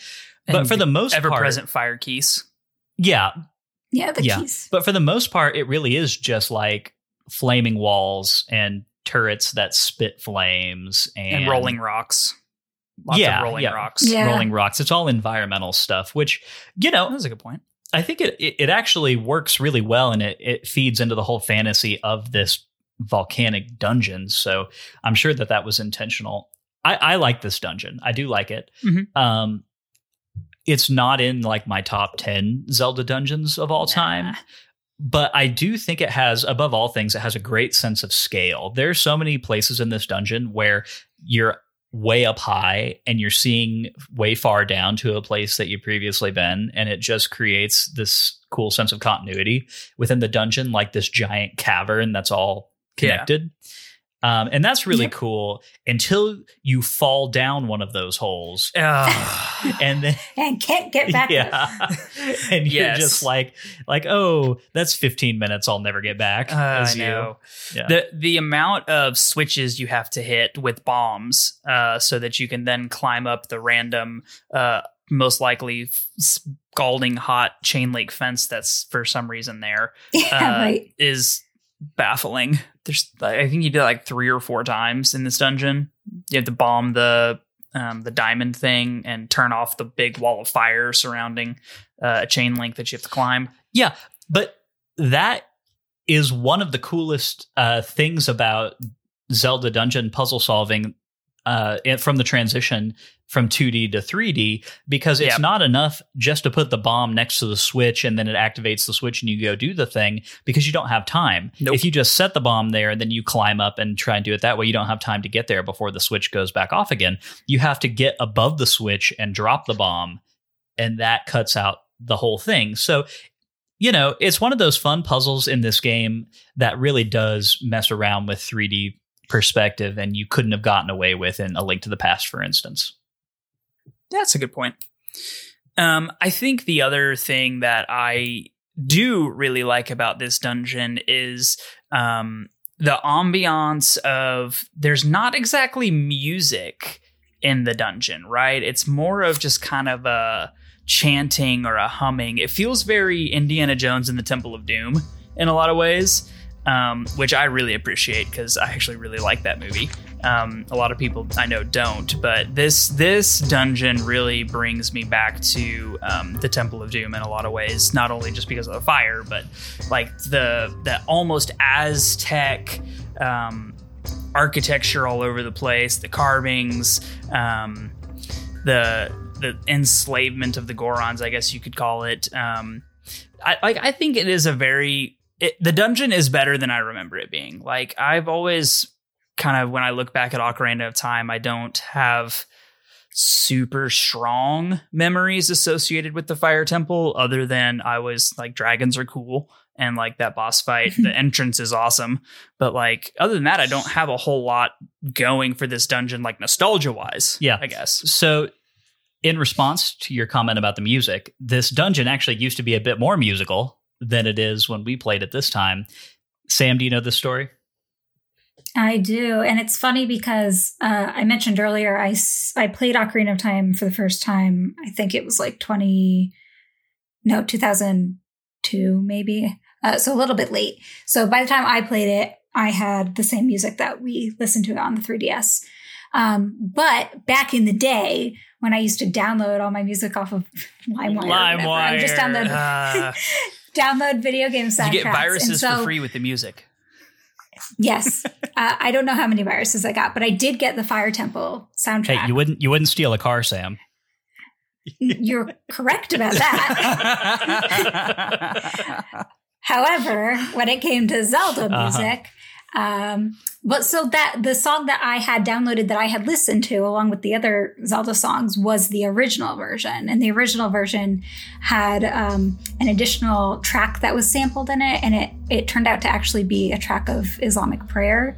But for the most Ever part, present fire keys. yeah, Yeah. The Yeah. keys. but for the most part, it really is just like flaming walls and turrets that spit flames and, And, rolling rocks. Lots Yeah, of rolling yeah. rocks. Yeah. rolling rocks. It's all environmental stuff, which you know That's a good point. I think it it, it actually works really well, and it it feeds into the whole fantasy of this volcanic dungeon. So I'm sure that that was intentional. I, I like this dungeon. I do like it. Mhm. Um, it's not in like my top ten Zelda dungeons of all time but I do think it has, above all things, it has a great sense of scale. There's so many places in this dungeon where you're way up high and you're seeing way far down to a place that you've previously been, and it just creates this cool sense of continuity within the dungeon, like this giant cavern that's all Yeah. Connected. Um, and that's really Yep. cool until you fall down one of those holes. Ugh. And then And can't get back yeah. and you're just like like oh that's 15 minutes i'll never get back Uh, I as you. know. Yeah. The the amount of switches you have to hit with bombs, uh, so that you can then climb up the random, uh, most likely scalding hot chain link fence that's for some reason there, Yeah. uh, right. is baffling. There's, I think you did like three or four times in this dungeon. You have to bomb the um, the diamond thing and turn off the big wall of fire surrounding uh, a chain link that you have to climb. yeah but that is one of the coolest uh, things about zelda dungeon puzzle solving uh, it- from the transition from 2D to 3D because it's Yep. not enough just to put the bomb next to the switch and then it activates the switch and you go do the thing because you don't have time. Nope. If you just set the bomb there and then you climb up and try and do it that way, you don't have time to get there before the switch goes back off again. You have to get above the switch and drop the bomb and that cuts out the whole thing. So you know, it's one of those fun puzzles in this game that really does mess around with 3D perspective and you couldn't have gotten away with in A Link to the Past, for instance. That's a good point. Um, I think the other thing that I do really like about this dungeon is um, the ambiance of there's not exactly music in the dungeon, right? It's more of just kind of a chanting or a humming. It feels very Indiana Jones in the Temple of Doom in a lot of ways, um, which I really appreciate because I actually really like that movie. Um, a lot of people I know don't, but this this dungeon really brings me back to um, the Temple of Doom in a lot of ways. Not only just because of the fire, but like the the almost Aztec um, architecture all over the place, the carvings, um, the the enslavement of the Gorons, I guess you could call it. Um, I like I think it is a very it, the dungeon is better than I remember it being. Like I've always kind of when I look back at Ocarina of Time, I don't have super strong memories associated with the fire temple other than I was like dragons are cool and like that boss fight the entrance is awesome but like other than that I don't have a whole lot going for this dungeon like nostalgia wise Yeah. I guess So, in response to your comment about the music, this dungeon actually used to be a bit more musical than it is when we played it this time. Sam, do you know this story? I do. And it's funny because uh, I mentioned earlier, I, I played Ocarina of Time for the first time. I think it was like 20, no, 2002, maybe. Uh, so a little bit late. So by the time I played it, I had the same music that we listened to on the 3DS. Um, but back in the day, when I used to download all my music off of LimeWire, whatever, I just download Ah. download video game soundtracks. you get viruses so- for free with the music Yes, uh, I don't know how many viruses I got, but I did get the Fire Temple soundtrack. Hey, you wouldn't you wouldn't steal a car, Sam. You're correct about that. However, when it came to Zelda Uh-huh. Um, but so that the song that I had downloaded that I had listened to along with the other Zelda songs was the original version, and the original version had um, an additional track that was sampled in it, and it it turned out to actually be a track of Islamic prayer.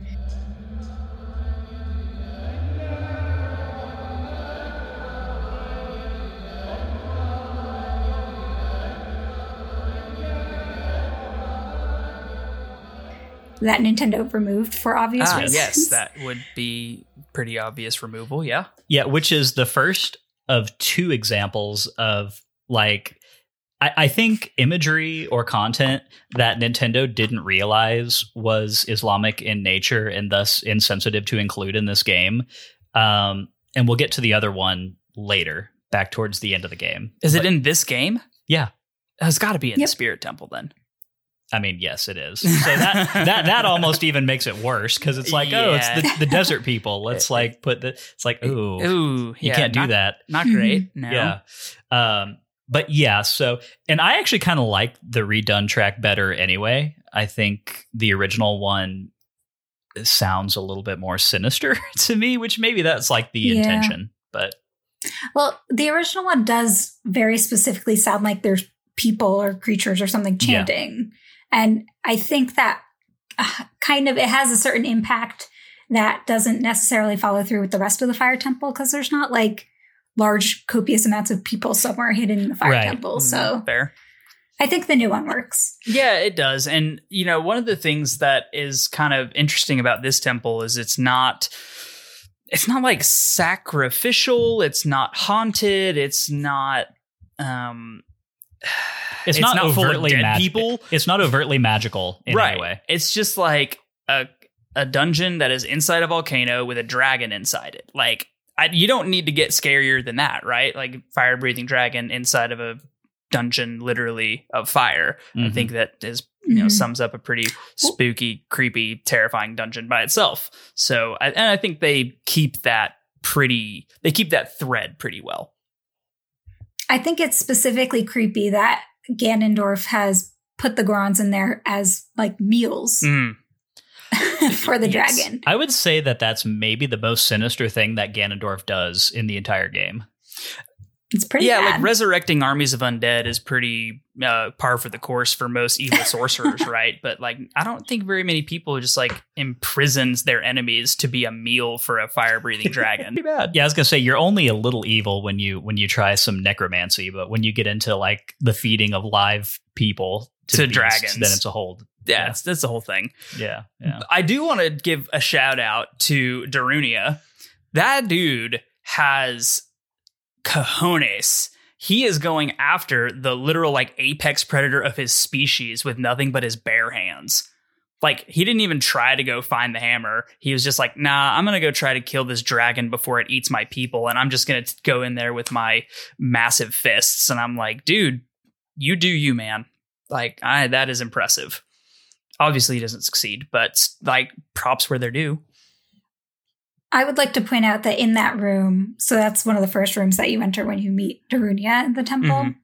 That Nintendo removed for obvious Ah, reasons. yes, that would be pretty obvious removal. Yeah. Yeah, which is the first of two examples of like I, I think imagery or content that Nintendo didn't realize was Islamic in nature and thus insensitive to include in this game. Um, and we'll get to the other one later, back towards the end of the game. Is it in this game? Yeah. It's got to be in Yep. the Spirit Temple then. I mean, yes, it is. So that that that almost even makes it worse because it's like, oh, it's the, the desert people. Let's like put the. It's like, ooh, Ooh, you yeah, can't do not- that. Not great. No. Yeah. Um, but yeah, so and I actually kind of like the redone track better anyway. I think the original one sounds a little bit more sinister to me, which maybe that's like the Yeah. intention. But Well, the original one does very specifically sound like there's people or creatures or something Yeah. Chanting. And I think that uh, kind of it has a certain impact that doesn't necessarily follow through with the rest of the fire temple because there's not like large copious amounts of people somewhere hidden in the fire Right. temple. Mm, So fair. I think the new one works. Yeah, it does. And, you know, one of the things that is kind of interesting about this temple is it's not. It's not like sacrificial. It's not haunted. It's not. Um, it's, not, full of overtly dead mag- people. It's not overtly magical in right. any way. It's just like a a dungeon that is inside a volcano with a dragon inside it. Like I, you don't need to get scarier than that, right? Like fire breathing dragon inside of a dungeon, literally of fire. I Mhm. think that is you know Mhm. sums up a pretty spooky, creepy, terrifying dungeon by itself. So, I, and I think they keep that pretty. They keep that thread pretty well. I think it's specifically creepy that Ganondorf has put the Gorons in there as like meals Mm. for the Yes. dragon. I would say that that's maybe the most sinister thing that Ganondorf does in the entire game. It's pretty yeah, bad. like resurrecting armies of undead is pretty uh, par for the course for most evil sorcerers, right? But like, I don't think very many people just like imprisons their enemies to be a meal for a fire breathing dragon. Pretty bad. Yeah, I was gonna say you're only a little evil when you when you try some necromancy, but when you get into like the feeding of live people to, To beasts, dragons. then it's a whole. yeah, that's, that's the whole thing. Yeah, yeah. I do want to give a shout out to Darunia. That dude has cojones. He is going after the literal like apex predator of his species with nothing but his bare hands. Like he didn't even try to go find the hammer. He was just like, "Nah, I'm going to go try to kill this dragon before it eats my people and I'm just going to go in there with my massive fists." And I'm like, "Dude, you do you, man." Like, I that is impressive. Obviously, he doesn't succeed, but like props where they're due. I would like to point out that in that room, so that's one of the first rooms that you enter when you meet Darunia in the temple. Mhm.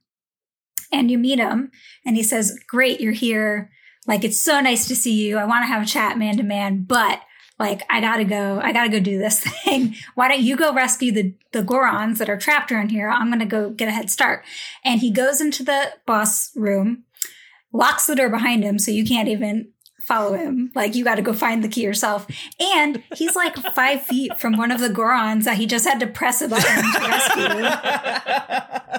And you meet him, and he says, Great, you're here. Like, it's so nice to see you. I want to have a chat man to man, but like, I gotta go. I gotta go do this thing. Why don't you go rescue the, the Gorons that are trapped around here? I'm gonna go get a head start. And he goes into the boss room, locks the door behind him so you can't even follow him. Like you got to go find the key yourself. And he's like five feet from one of the Gorons that he just had to press a button to rescue.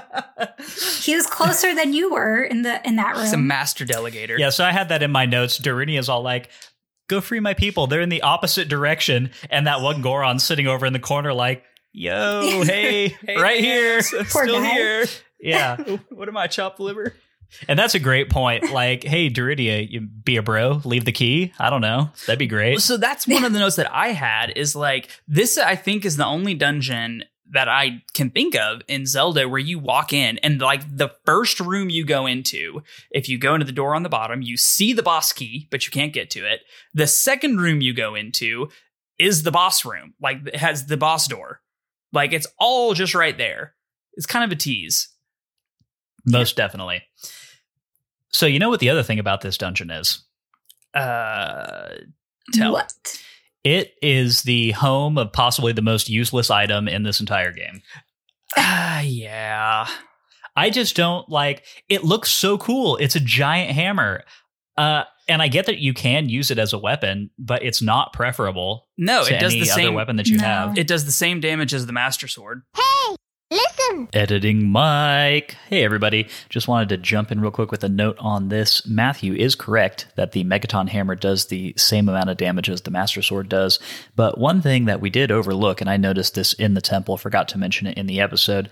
He was closer than you were in the in that room. He's a master delegator. Yeah, so I had that in my notes. Darunia is all like, "Go free my people." They're in the opposite direction, and that one Goron sitting over in the corner, like, "Yo, hey, Hey, right here." I'm Poor still guy. here. Yeah, what am I, chopped liver? And that's a great point. Like, hey, Darunia, you be a bro, leave the key. I don't know, that'd be great. So that's one of the notes that I had is like this. I think is the only dungeon that I can think of in Zelda where you walk in and like the first room you go into, if you go into the door on the bottom, you see the boss key, but you can't get to it. The second room you go into is the boss room, like it has the boss door. Like it's all just right there. It's kind of a tease. Most definitely. So you know what the other thing about this dungeon is? Uh, tell. What? It is the home of possibly the most useless item in this entire game. Ah, yeah. I just don't like it looks so cool. It's a giant hammer. Uh and I get that you can use it as a weapon, but it's not preferable No, to it does any the other same. weapon that you No. have. It does the same damage as the Master Sword. Editing Mike. Hey, everybody. Just wanted to jump in real quick with a note on this. Matthew is correct that the Megaton Hammer does the same amount of damage as the Master Sword does. But one thing that we did overlook, and I noticed this in the temple, forgot to mention it in the episode.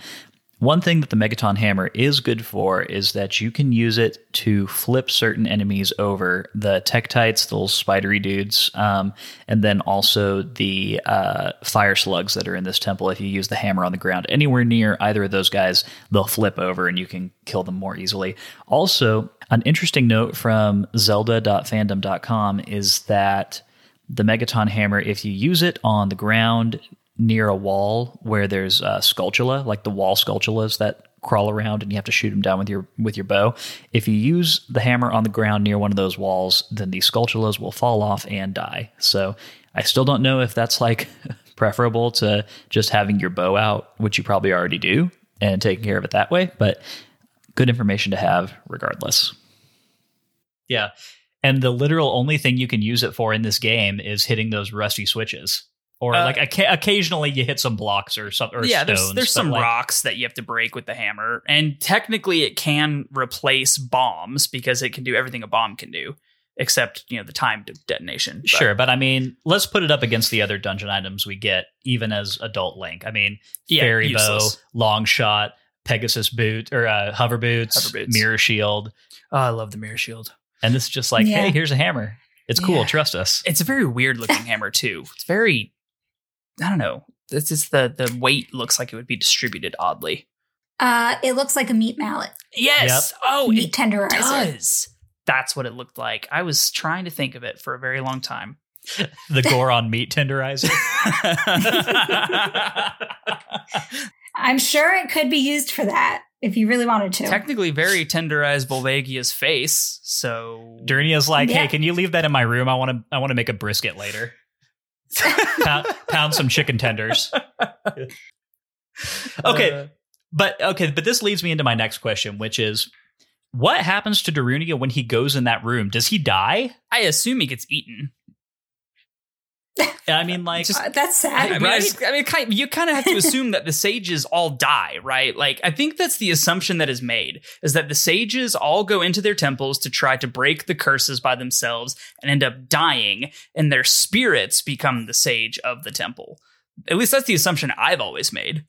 One thing that the Megaton Hammer is good for is that you can use it to flip certain enemies over. The Tektites, those spidery dudes, um, and then also the uh, fire slugs that are in this temple. If you use the hammer on the ground anywhere near either of those guys, they'll flip over and you can kill them more easily. Also, an interesting note from Zelda.fandom.com is that the Megaton Hammer, if you use it on the ground near a wall where there's uh, Skulltula, like the wall Skulltulas that crawl around and you have to shoot them down with your with your bow. If you use the hammer on the ground near one of those walls, then the Skulltulas will fall off and die. So I still don't know if that's like preferable to just having your bow out, which you probably already do, and taking care of it that way. But good information to have regardless. Yeah. And the literal only thing you can use it for in this game is hitting those rusty switches. Or Uh, like oca- occasionally you hit some blocks or something yeah, stones. there's there's some like, rocks that you have to break with the hammer, and technically it can replace bombs because it can do everything a bomb can do, except you know the timed detonation. But- Sure, but I mean, let's put it up against the other dungeon items we get, even as adult Link. I mean, Yeah, fairy useless. bow, long shot, Pegasus boot or uh, hover boots, Hover boots. mirror shield, Oh, I love the mirror shield. and this is just like, Yeah. hey, here's a hammer. It's cool. Yeah. Trust us. It's a very weird looking hammer too. It's very, I don't know. It's just the the weight looks like it would be distributed oddly. Uh, it looks like a meat mallet, Yes. Oh, meat it tenderizer. does. That's what it looked like. I was trying to think of it for a very long time. The Goron meat tenderizer. I'm sure it could be used for that if you really wanted to. Technically, very tenderized Volvagia's face. So Darunia's like, Yeah. hey, can you leave that in my room? I want to. I want to make a brisket later. Pound, pound some chicken tenders. Okay. Uh, But okay, but this leads me into my next question, which is what happens to Darunia when he goes in that room? Does he die? I assume he gets eaten. I mean, like, Uh, that's I sad. mean, I, just- I mean, kind you kind of have to assume that the sages all die, right? Like, I think that's the assumption that is made is that the sages all go into their temples to try to break the curses by themselves and end up dying, and their spirits become the sage of the temple. At least that's the assumption I've always made.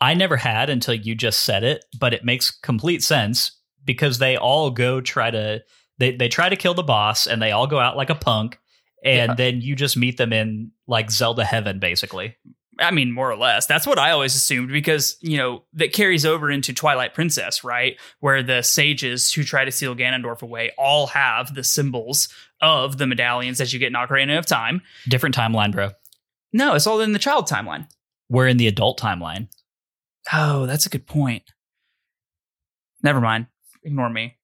I never had until you just said it, but it makes complete sense because they all go try to they they try to kill the boss and they all go out like a punk and Yeah. then you just meet them in like Zelda heaven basically. I mean, more or less. That's what I always assumed because, you know, that carries over into Twilight Princess, right? Where the sages who try to steal Ganondorf away all have the symbols of the medallions that you get in Ocarina of Time. Different timeline, bro. No, it's all in the child timeline. We're in the adult timeline. Oh, that's a good point. Never mind. Ignore me.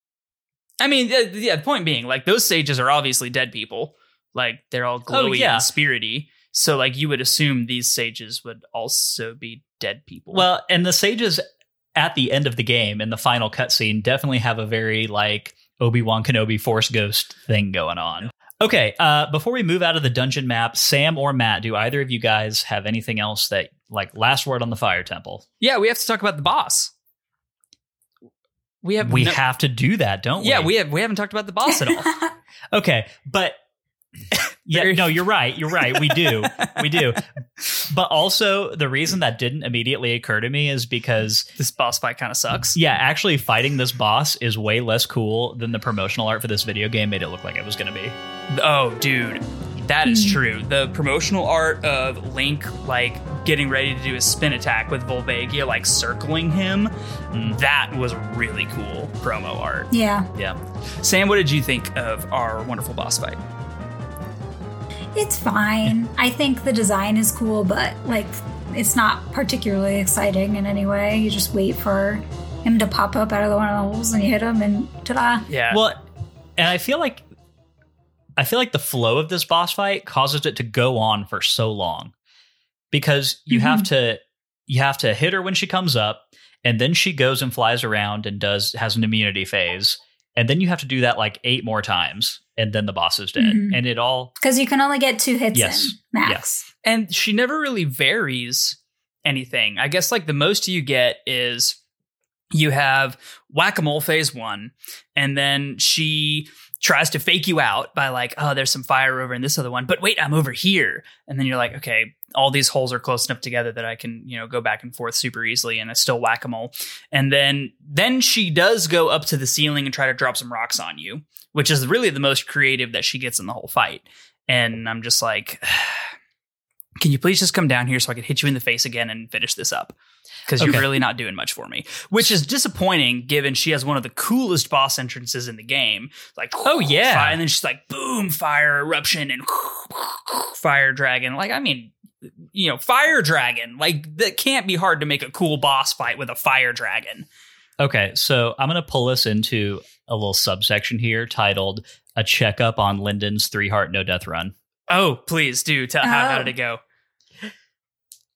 I mean, yeah, the point being, like, those sages are obviously dead people. Like, they're all glowy Oh, yeah. and spirity. So, like, you would assume these sages would also be dead people. Well, and the sages at the end of the game in the final cutscene definitely have a very like Obi-Wan Kenobi Force Ghost thing going on. Okay, uh, before we move out of the dungeon map, Sam or Matt, do either of you guys have anything else that like last word on the Fire Temple? yeah, we have to talk about the boss. We have we no- have to do that, don't we? Yeah, we have we haven't talked about the boss at all. Okay, but yeah, no, you're right. You're right. We do. we do. But also, the reason that didn't immediately occur to me is because this boss fight kind of sucks. Yeah, actually, fighting this boss is way less cool than the promotional art for this video game made it look like it was going to be. Oh, dude, that is Hmm. true. The promotional art of Link like getting ready to do a spin attack with Volvagia, like circling him, Mm. that was really cool promo art. yeah. Yeah. Sam, what did you think of our wonderful boss fight? It's fine. I think the design is cool, but like it's not particularly exciting in any way. You just wait for him to pop up out of the one of the holes and you hit him and ta-da. Yeah. Well, and I feel like I feel like the flow of this boss fight causes it to go on for so long because you mm-hmm. have to you have to hit her when she comes up and then she goes and flies around and does has an immunity phase and then you have to do that like eight more times and then the boss is dead Mhm. and it all Because you can only get two hits Yes. in max. and she never really varies anything. I guess like the most you get is you have whack a mole phase one, and then she tries to fake you out by like, oh, there's some fire over in this other one, but wait, I'm over here. And then you're like, okay, all these holes are close enough together that I can, you know, go back and forth super easily, and it's still whack a mole. And then then she does go up to the ceiling and try to drop some rocks on you, which is really the most creative that she gets in the whole fight. And I'm just like, can you please just come down here so I can hit you in the face again and finish this up? Because Okay. you're really not doing much for me, which is disappointing given she has one of the coolest boss entrances in the game. Like, Oh, yeah. fire- and then she's like, boom, fire eruption and fire dragon. Like, I mean, you know, fire dragon. Like, that can't be hard to make a cool boss fight with a fire dragon. Okay, so I'm going to pull this into a little subsection here titled "A Checkup on Lyndon's Three Heart No Death Run." Oh, please do tell how, how Oh. did it go?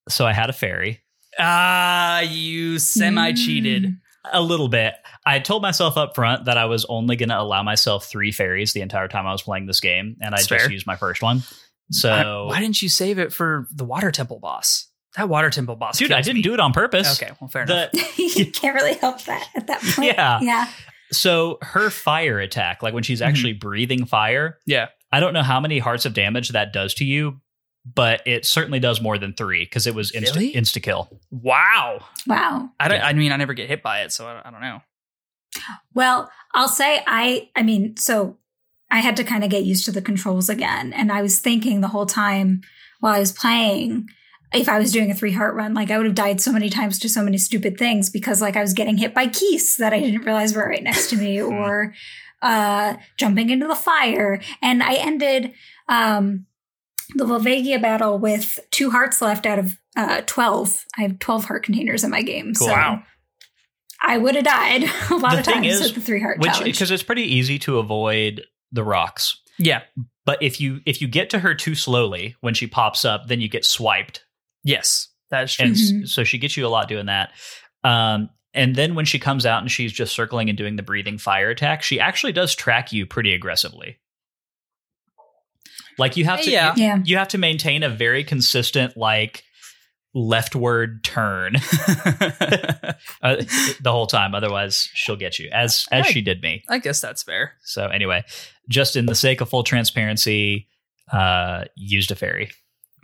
So I had a fairy, Ah, you semi cheated. Mm. a little bit. I told myself up front that I was only going to allow myself three fairies the entire time I was playing this game, and I That's just used my first one. So, why didn't you save it for the water temple boss? That water temple boss, dude, I didn't me. do it on purpose. Okay, well, fair enough. You can't really help that at that point. Yeah. Yeah. So her fire attack, like when she's Mm-hmm. actually breathing fire, Yeah. I don't know how many hearts of damage that does to you, but it certainly does more than three because it was insta Really? insta kill. Wow. Wow. I don't. Yeah. I mean, I never get hit by it, so I, I don't know. Well, I'll say I I mean, so I had to kind of get used to the controls again. And I was thinking the whole time while I was playing, if I was doing a three heart run, like I would have died so many times to so many stupid things because like I was getting hit by keys that I didn't realize were right next to me or uh jumping into the fire. And I ended um the Volvagia battle with two hearts left out of uh 12. I have 12 heart containers in my game. Cool. So Wow. I would have died a lot The of times is, with the three heart Which challenge. because it's pretty easy to avoid the rocks. Yeah. But if you if you get to her too slowly when she pops up, then you get swiped. Yes. That's true. and s- Mhm. so she gets you a lot doing that. Um, and then when she comes out and she's just circling and doing the breathing fire attack, she actually does track you pretty aggressively. Like you have to, Yeah. you, Yeah. you have to maintain a very consistent like leftward turn uh, the whole time. Otherwise, she'll get you as as Hey. she did me. I guess that's fair. So anyway, just in the sake of full transparency, uh, used a fairy.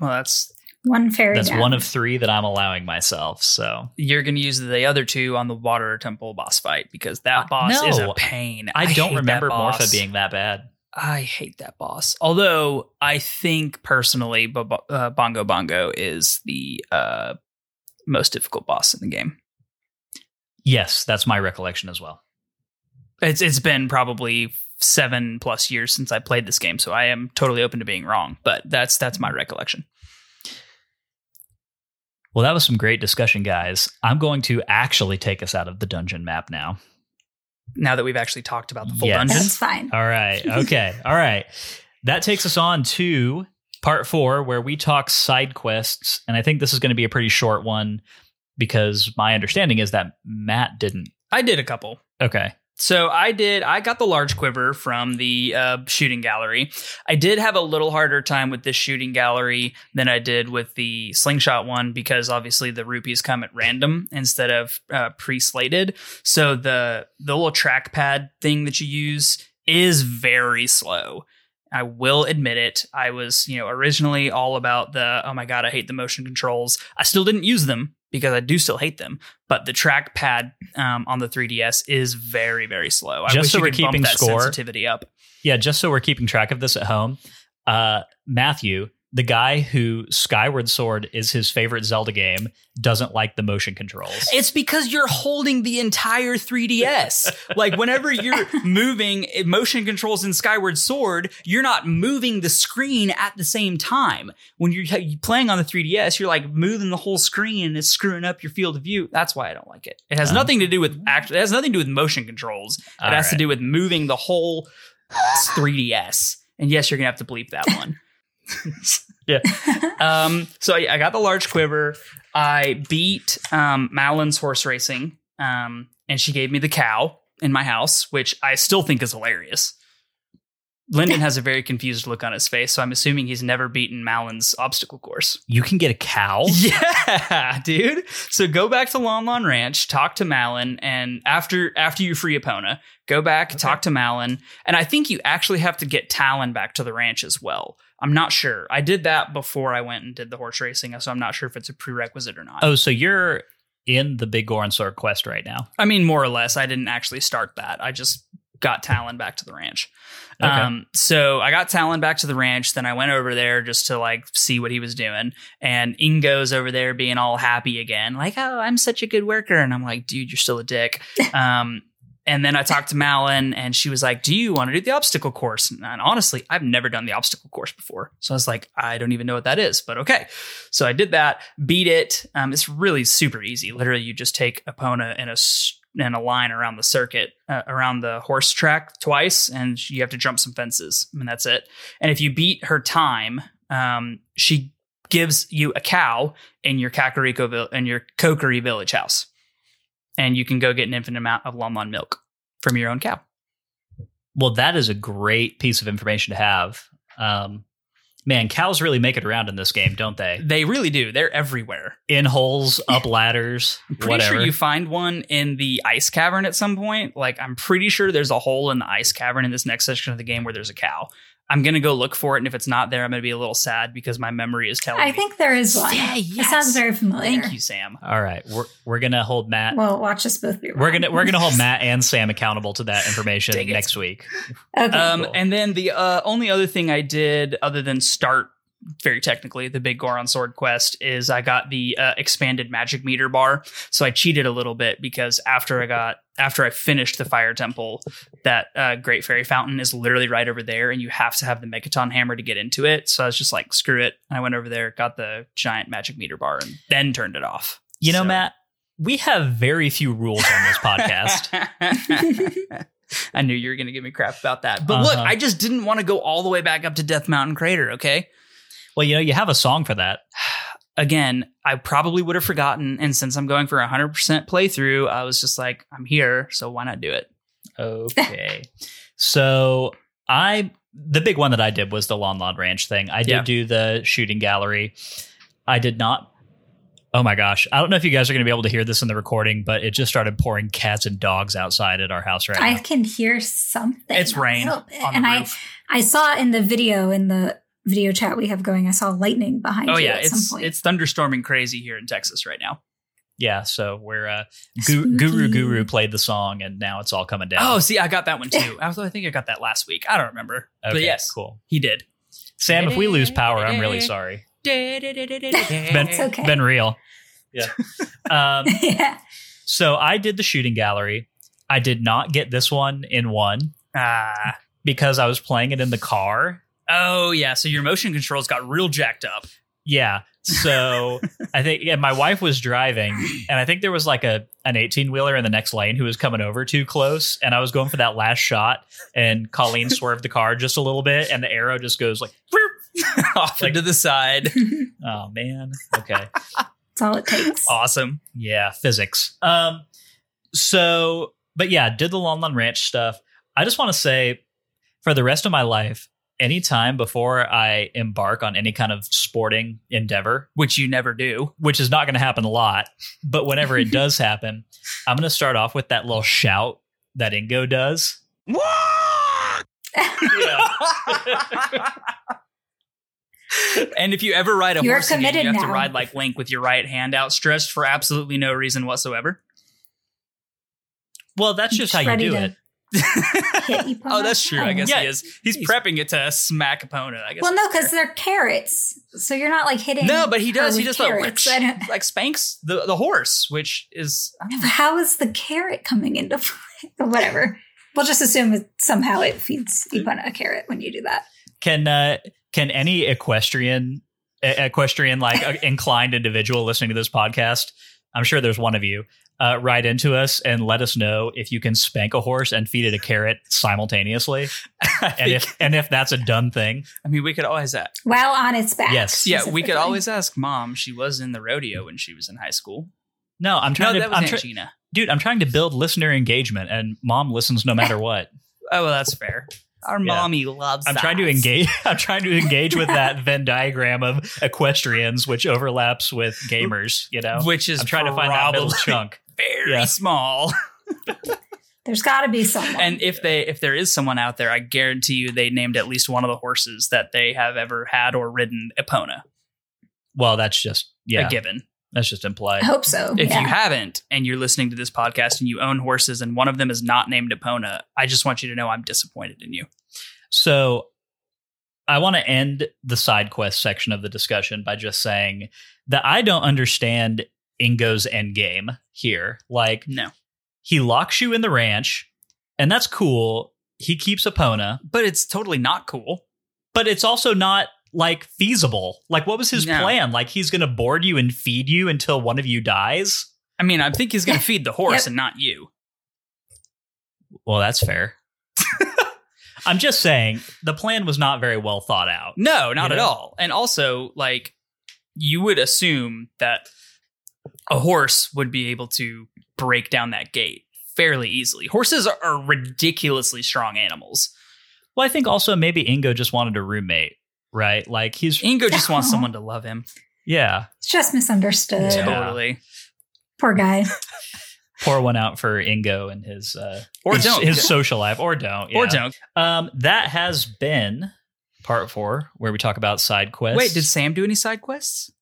Well, that's One fairy. That's down. one of three that I'm allowing myself. So you're going to use the other two on the water temple boss fight because that Uh, boss is a pain. I, don't remember. Morpha being that bad. I hate that boss. Although I think personally, Bo- uh, Bongo Bongo is the uh, most difficult boss in the game. Yes, that's my recollection as well. It's it's been probably seven plus years since I played this game, so I am totally open to being wrong. But that's that's my recollection. Well, that was some great discussion, guys. I'm going to actually take us out of the dungeon map now. Now that we've actually talked about the full Yes. dungeon, That's fine. All right. Okay. All right. That takes us on to part four, where we talk side quests. And I think this is going to be a pretty short one because my understanding is that Matt didn't. I did a couple. Okay. So I did. I got the large quiver from the uh, shooting gallery. I did have a little harder time with this shooting gallery than I did with the slingshot one because obviously the rupees come at random instead of uh, pre-slated. So the the little trackpad thing that you use is very slow. I will admit it. I was, you know, originally all about the oh my god, I hate the motion controls. I still didn't use them because I do still hate them. But the trackpad um, on the 3DS is very, very slow. I Just wish so you we're could bump keeping that score. sensitivity up. Yeah. Just so we're keeping track of this at home, uh, Matthew, the guy who Skyward Sword is his favorite Zelda game, doesn't like the motion controls. It's because you're holding the entire 3DS. like whenever you're moving eh, motion controls in Skyward Sword, you're not moving the screen at the same time. When you're playing on the 3DS, you're like moving the whole screen and it's screwing up your field of view. That's why I don't like it. It has Um, nothing to do with act. It has nothing to do with motion controls. It has to do with moving the whole 3DS. And yes, you're gonna have to bleep that one. Yeah. Um, so I, I got the large quiver. I beat um, Malon's horse racing, um, and she gave me the cow in my house, which I still think is hilarious. Lyndon has a very confused look on his face, so I'm assuming he's never beaten Malon's obstacle course. You can get a cow. Yeah, dude. So go back to Lon Lon Ranch, talk to Malon, and after after you free Epona, go back, talk to Malon, and I think you actually have to get Talon back to the ranch as well. I'm not sure. I did that before I went and did the horse racing, so I'm not sure if it's a prerequisite or not. Oh, so you're in the Big Goron Sword quest right now. I mean, more or less. I didn't actually start that. I just got Talon back to the ranch. Okay. Um, so I got Talon back to the ranch. Then I went over there just to like see what he was doing. And Ingo's over there being all happy again, like, "Oh, I'm such a good worker." And I'm like, "Dude, you're still a dick." um, and then I talked to Malon, and she was like, "Do you want to do the obstacle course?" And honestly, I've never done the obstacle course before, so I was like, "I don't even know what that is," but okay. So I did that, beat it. Um, it's really super easy. Literally, you just take a s- in a line around the circuit, uh, around the horse track twice, and you have to jump some fences, and that's it. And if you beat her time, um, she gives you a cow in your Kakariko in your Kokiri village house, and you can go get an infinite amount of Lon Lon milk from your own cow. Well, that is a great piece of information to have. Um, man, cows really make it around in this game, don't they? They really do. They're everywhere. In holes, up ladders, I'm Pretty whatever. sure you find one in the ice cavern at some point. Like I'm pretty sure there's a hole in the ice cavern in this next section of the game where there's a cow. I'm gonna go look for it, and if it's not there, I'm gonna be a little sad because my memory is telling I me. think there is one. Yeah, yes. It yes. sounds very familiar. Thank you, Sam. All right, we're we're gonna hold Matt. Well, watch us both be wrong. we're gonna we're gonna hold Matt and Sam accountable to that information Dang it. next week. Okay. Um, Cool. and then the uh, only other thing I did, other than start very technically the big Goron sword quest, is I got the uh, expanded magic meter bar. So I cheated a little bit because after I got after I finished the fire temple, that uh, great fairy fountain is literally right over there, and you have to have the megaton hammer to get into it. So I was just like, screw it. I went over there, got the giant magic meter bar, and then turned it off. You know, So- Matt, we have very few rules on this podcast. I knew you were going to give me crap about that. But look, Uh-huh. I just didn't want to go all the way back up to Death Mountain Crater, okay? well, you know, you have a song for that. Again, I probably would have forgotten. And since I'm going for a 100% playthrough, I was just like, I'm here. So why not do it? Okay. so I the big one that I did was the Lon Lon Ranch thing. I did Yeah. do the shooting gallery. I did not. Oh my gosh! I don't know if you guys are going to be able to hear this in the recording, but it just started pouring cats and dogs outside at our house right I now. I can hear something. It's rain and I. I saw in the video in the video chat we have going. I saw lightning behind oh, you yeah. at It's, some point. it's thunderstorming crazy here in Texas right now. Yeah, so we're uh, Gu- Guru Guru played the song, and now it's all coming down. Oh, see, I got that one too. I, was, I think I got that last week. I don't remember. okay, but yes, cool. he did. Sam, if we lose power, I'm really sorry. ben, It's okay. Been real. Yeah. um, yeah. so I did the shooting gallery. I did not get this one in one Ah. because I was playing it in the car. Oh, yeah. So your motion controls got real jacked up. Yeah. So I think yeah, my wife was driving, and I think there was like a an eighteen wheeler in the next lane who was coming over too close, and I was going for that last shot, and Colleen swerved the car just a little bit, and the arrow just goes like, Off Like- into the side. oh man, okay, That's all it takes. Awesome. yeah, physics. Um, so but yeah, did the Lon Lon Ranch stuff. I just want to say, for the rest of my life, anytime before I embark on any kind of sporting endeavor, Which you never do. which is not going to happen a lot. But whenever it does happen, I'm going to start off with that little shout that Ingo does. and if you ever ride a You're horse again, you have to ride like Link with your right hand outstretched for absolutely no reason whatsoever. Well, that's just how you do to it. hit Epona? oh, that's true. I guess Yeah. he is. He's, He's- prepping it to smack opponent. I guess. Well, no, because they're carrots, so you're not like hitting. no, but he her does. He with does carrots. like, I don't- like spanks the the horse, which is I don't know. How is the carrot coming into play? Whatever. We'll just assume that somehow it feeds Epona a carrot when you do that. Can uh, can any equestrian e- equestrian like uh, inclined individual listening to this podcast? I'm sure there's one of you. Uh, write into us and let us know if you can spank a horse and feed it a carrot simultaneously, and if and if that's a done thing. I mean, we could always ask. Well, on its back. Yes. Yeah, we could always ask mom. She was in the rodeo when she was in high school. No, I'm trying No, trying that to. was I'm Aunt try- Gina. dude, I'm trying to build listener engagement, and mom listens no matter what. Oh, well, that's fair. Our Yeah. mommy loves. I'm trying to engage. I'm trying to engage with that Venn diagram of equestrians, which overlaps with gamers. You know, which is I'm trying to find that middle chunk. Very Yeah. small. There's got to be someone. And if they if there is someone out there, I guarantee you they named at least one of the horses that they have ever had or ridden Epona. Well, that's just yeah, A given. that's just implied. I hope so. If yeah. you haven't and you're listening to this podcast and you own horses and one of them is not named Epona, I just want you to know I'm disappointed in you. So, I want to end the side quest section of the discussion by just saying that I don't understand Ingo's end game here. Like, No. he locks you in the ranch, and that's cool. He keeps Epona, But it's totally not cool. but it's also not like feasible. Like, what was his No. plan? Like, he's going to board you and feed you until one of you dies? I mean, I think he's going to feed the horse Yep. and not you. Well, that's fair. I'm just saying the plan was not very well thought out. No, not You at know? all. And also, like, you would assume that a horse would be able to break down that gate fairly easily. Horses are, are ridiculously strong animals. Well, I think also maybe Ingo just wanted a roommate, right? Like he's Ingo just wants someone to love him. yeah, it's just misunderstood. Yeah. Totally. Poor guy. pour one out for Ingo and his uh Or his, don't. his social life or don't Or don't. Um, that has been part four where we talk about side quests. Wait, did Sam do any side quests?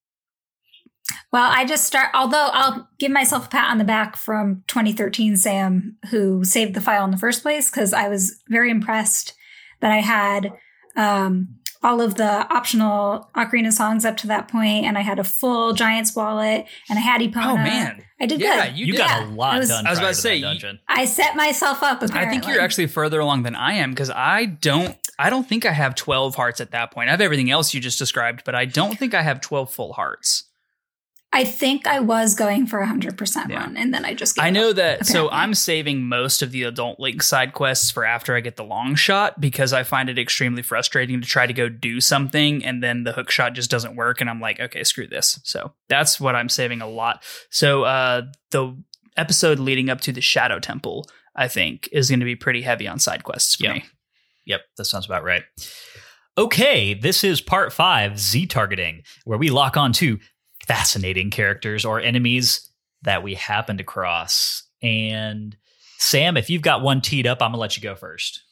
Well, I just start, although I'll give myself a pat on the back from 2013 Sam, who saved the file in the first place, because I was very impressed that I had um, all of the optional Ocarina songs up to that point, and I had a full Giants wallet, and I had Epona. Oh, man. I did Yeah, good. you you did. got Yeah, a lot I was- done. I was prior about to to say, you- dungeon. I set myself up. Apparently. I think you're actually further along than I am because I don't I don't think I have 12 hearts at that point. I have everything else you just described, but I don't think I have 12 full hearts. I think I was going for a hundred percent Yeah. run, and then I just. Gave I know up. that. So. I'm saving most of the adult link side quests for after I get the long shot because I find it extremely frustrating to try to go do something and then the hook shot just doesn't work, and I'm like, okay, screw this. So that's what I'm saving a lot. So uh, the episode leading up to the Shadow Temple, I think, is going to be pretty heavy on side quests for Yeah. me. Yep, that sounds about right. Okay, this is part five Z targeting, where we lock on to fascinating characters or enemies that we happen to cross. And Sam, if you've got one teed up, I'm gonna let you go first.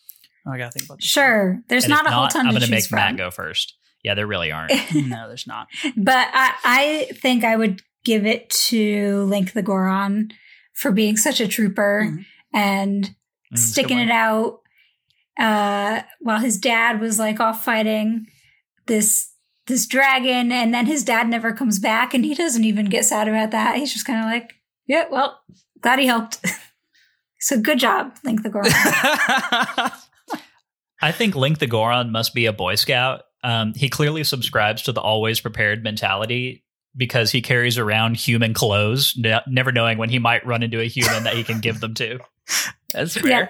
Oh, I gotta think about this. sure. There's And not if a whole ton I'm to gonna choose make from, Matt go first. Yeah, there really aren't. no, there's not. but I, I think I would give it to Link the Goron for being such a trooper Mhm. and Mm, sticking it out uh while his dad was like off fighting this this dragon and then his dad never comes back and he doesn't even get sad about that he's just kind of like yeah well glad he helped so good job link the goron I think Link the Goron must be a Boy Scout. Um, he clearly subscribes to the always prepared mentality because he carries around human clothes, ne- never knowing when he might run into a human that he can give them to. That's fair. Yeah.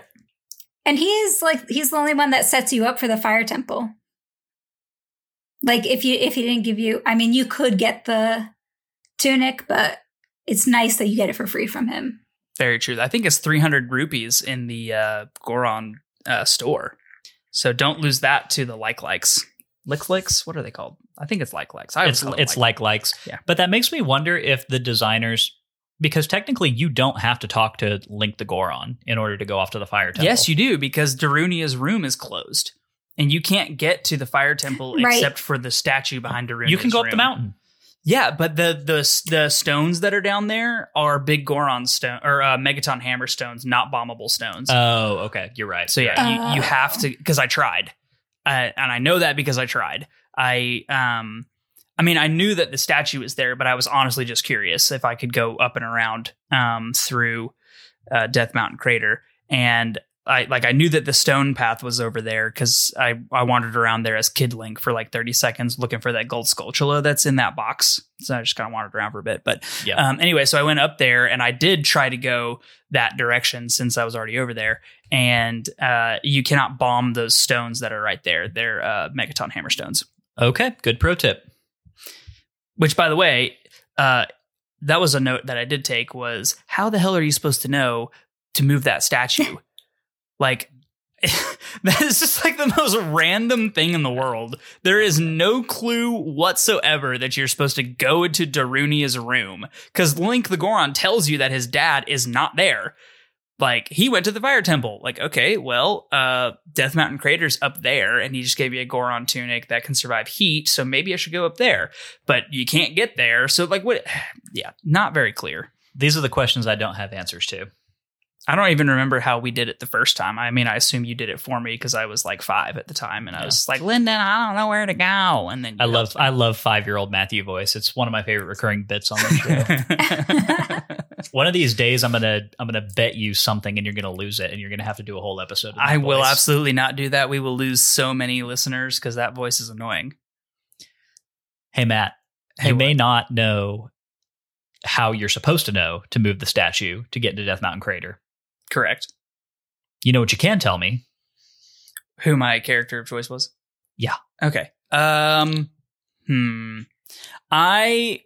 and he is like he's the only one that sets you up for the fire temple like if you if he didn't give you i mean you could get the tunic but it's nice that you get it for free from him Very true. I think it's 300 rupees in the uh, Goron uh, store. So don't lose that to the like likes. Lick licks? What are they called? I think it's like likes. I It's call it's like likes. Yeah. But that makes me wonder if the designers because technically you don't have to talk to Link the Goron in order to go off to the fire temple. Yes, you do because Darunia's room is closed. And you can't get to the fire temple Right. except for the statue behind a Darunia's You can go up room. the mountain. Yeah, but the the the stones that are down there are big Goron stone or uh, Megaton hammer stones, not bombable stones. Oh, okay. You're right. So yeah, Right. you, you Oh. have to because I tried, uh, and I know that because I tried. I um, I mean, I knew that the statue was there, but I was honestly just curious if I could go up and around um through uh, Death Mountain Crater, and I like I knew that the stone path was over there because I I wandered around there as Kid Link for like thirty seconds looking for that gold Skulltula that's in that box. So I just kind of wandered around for a bit, but Yeah. um, anyway, so I went up there and I did try to go that direction since I was already over there. And uh, you cannot bomb those stones that are right there. They're uh, Megaton hammer stones. okay. Good pro tip. Which, by the way, uh, that was a note that I did take was how the hell are you supposed to know to move that statue? Like, that is just like the most random thing in the world. There is no clue whatsoever that you're supposed to go into Darunia's room because Link the Goron tells you that his dad is not there. Like he went to the fire temple. Like okay, well, uh, Death Mountain Crater's up there, and he just gave you a Goron tunic that can survive heat. So maybe I should go up there, but you can't get there. So like what? Yeah, not very clear. These are the questions I don't have answers to. I don't even remember how we did it the first time. I mean, I assume you did it for me because I was like five at the time, and I was like, Lyndon, I don't know where to go. And then I love helped I love five year old Matthew voice. It's one of my favorite recurring bits on the show. one of these days I'm gonna I'm gonna bet you something and you're gonna lose it and you're gonna have to do a whole episode. Of I that will absolutely not do that. We will lose so many listeners because that voice is annoying. Hey Matt, Hey, you may not know how you're supposed to know to move the statue to get into Death Mountain Crater. Correct. You know what you can tell me? Who my character of choice was? Yeah. Okay. Um. Hmm. I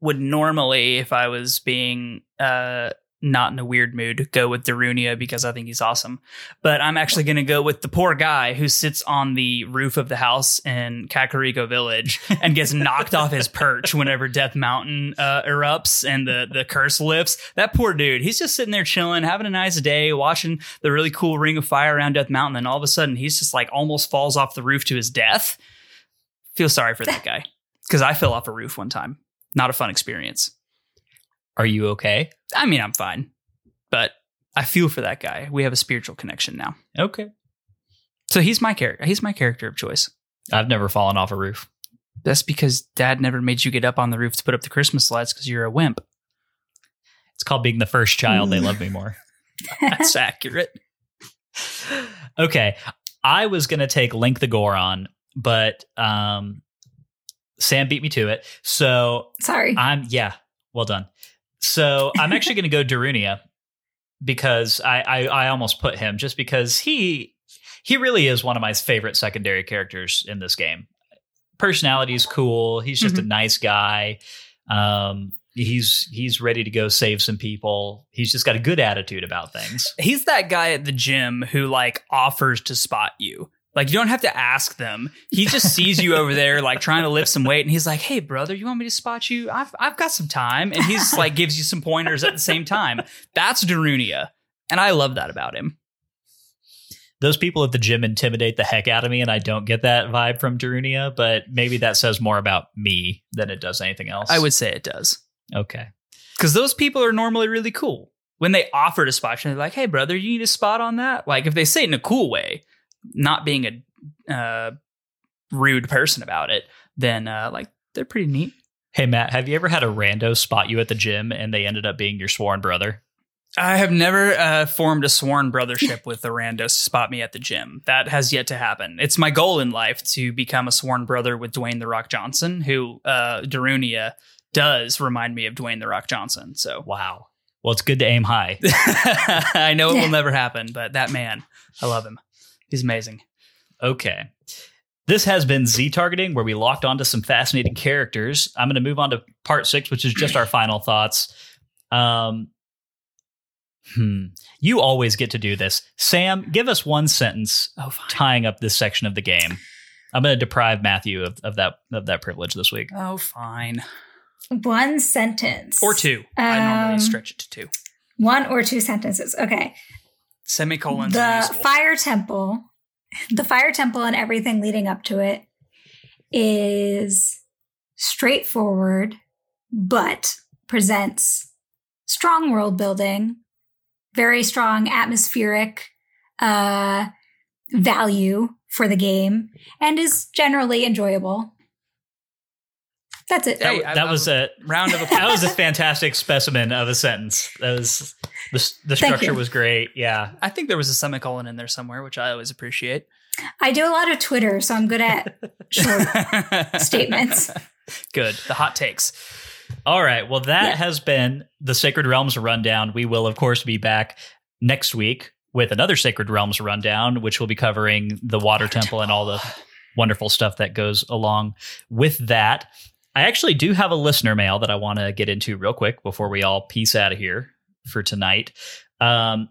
would normally, if I was being uh not in a weird mood, go with Darunia because I think he's awesome. But I'm actually going to go with the poor guy who sits on the roof of the house in Kakariko Village and gets knocked off his perch whenever Death Mountain uh, erupts and the the curse lifts. That poor dude, he's just sitting there chilling, having a nice day, watching the really cool ring of fire around Death Mountain, and all of a sudden he's just like almost falls off the roof to his death. Feel sorry for that guy because I fell off a roof one time. Not a fun experience. Are you okay? I mean, I'm fine, but I feel for that guy. We have a spiritual connection now. Okay. So he's my character. He's my character of choice. I've never fallen off a roof. That's because dad never made you get up on the roof to put up the Christmas lights because you're a wimp. It's called being the first child. They love me more. That's accurate. okay. I was gonna take Link the Goron, but um Sam beat me to it. So Sorry. I'm yeah, well done. So I'm actually going to go Darunia because I, I I almost put him just because he he really is one of my favorite secondary characters in this game. Personality is cool. He's just a nice guy. Um, he's he's ready to go save some people. He's just got a good attitude about things. He's that guy at the gym who like offers to spot you. Like you don't have to ask them. He just sees you over there like trying to lift some weight and he's like, "Hey brother, you want me to spot you? I've I've got some time." And he's like gives you some pointers at the same time. That's Darunia. And I love that about him. Those people at the gym intimidate the heck out of me, and I don't get that vibe from Darunia. But maybe that says more about me than it does anything else. I would say it does. okay. Because those people are normally really cool. When they offer to spot you, they're like, "Hey, brother, you need a spot on that." Like if they say it in a cool way, not being a uh, rude person about it, then uh, like they're pretty neat. Hey Matt, have you ever had a rando spot you at the gym and they ended up being your sworn brother? I have never uh, formed a sworn brothership with a randos to spot me at the gym. That has yet to happen. It's my goal in life to become a sworn brother with Dwayne the Rock Johnson, who uh, Darunia does remind me of Dwayne the Rock Johnson. So Wow. Well, it's good to aim high. I know it Yeah. will never happen, but that man, I love him. He's amazing. Okay. This has been Z targeting, where we locked onto some fascinating characters. I'm going to move on to part six, which is just our final thoughts. Um, hmm. You always get to do this. Sam, give us one sentence Oh, tying up this section of the game. I'm going to deprive Matthew of, of that of that privilege this week. Oh, fine. One sentence. Or two. I normally Um, stretch it to two. One or two sentences. Okay. Semicolons the fire temple, the fire temple and everything leading up to it is straightforward, but presents strong world building, very strong atmospheric uh, value for the game, and is generally enjoyable. That's it. Hey, that I- that was a Round of applause. that was a fantastic specimen of a sentence. That was the the structure was great. Yeah. I think there was a semicolon in there somewhere, which I always appreciate. I do a lot of Twitter, so I'm good at short statements. Good. The hot takes. All right. Well, that Yeah. has been the Sacred Realms rundown. We will, of course, be back next week with another Sacred Realms rundown, which will be covering the Water Temple and all the wonderful stuff that goes along with that. I actually do have a listener mail that I want to get into real quick before we all peace out of here for tonight. Um,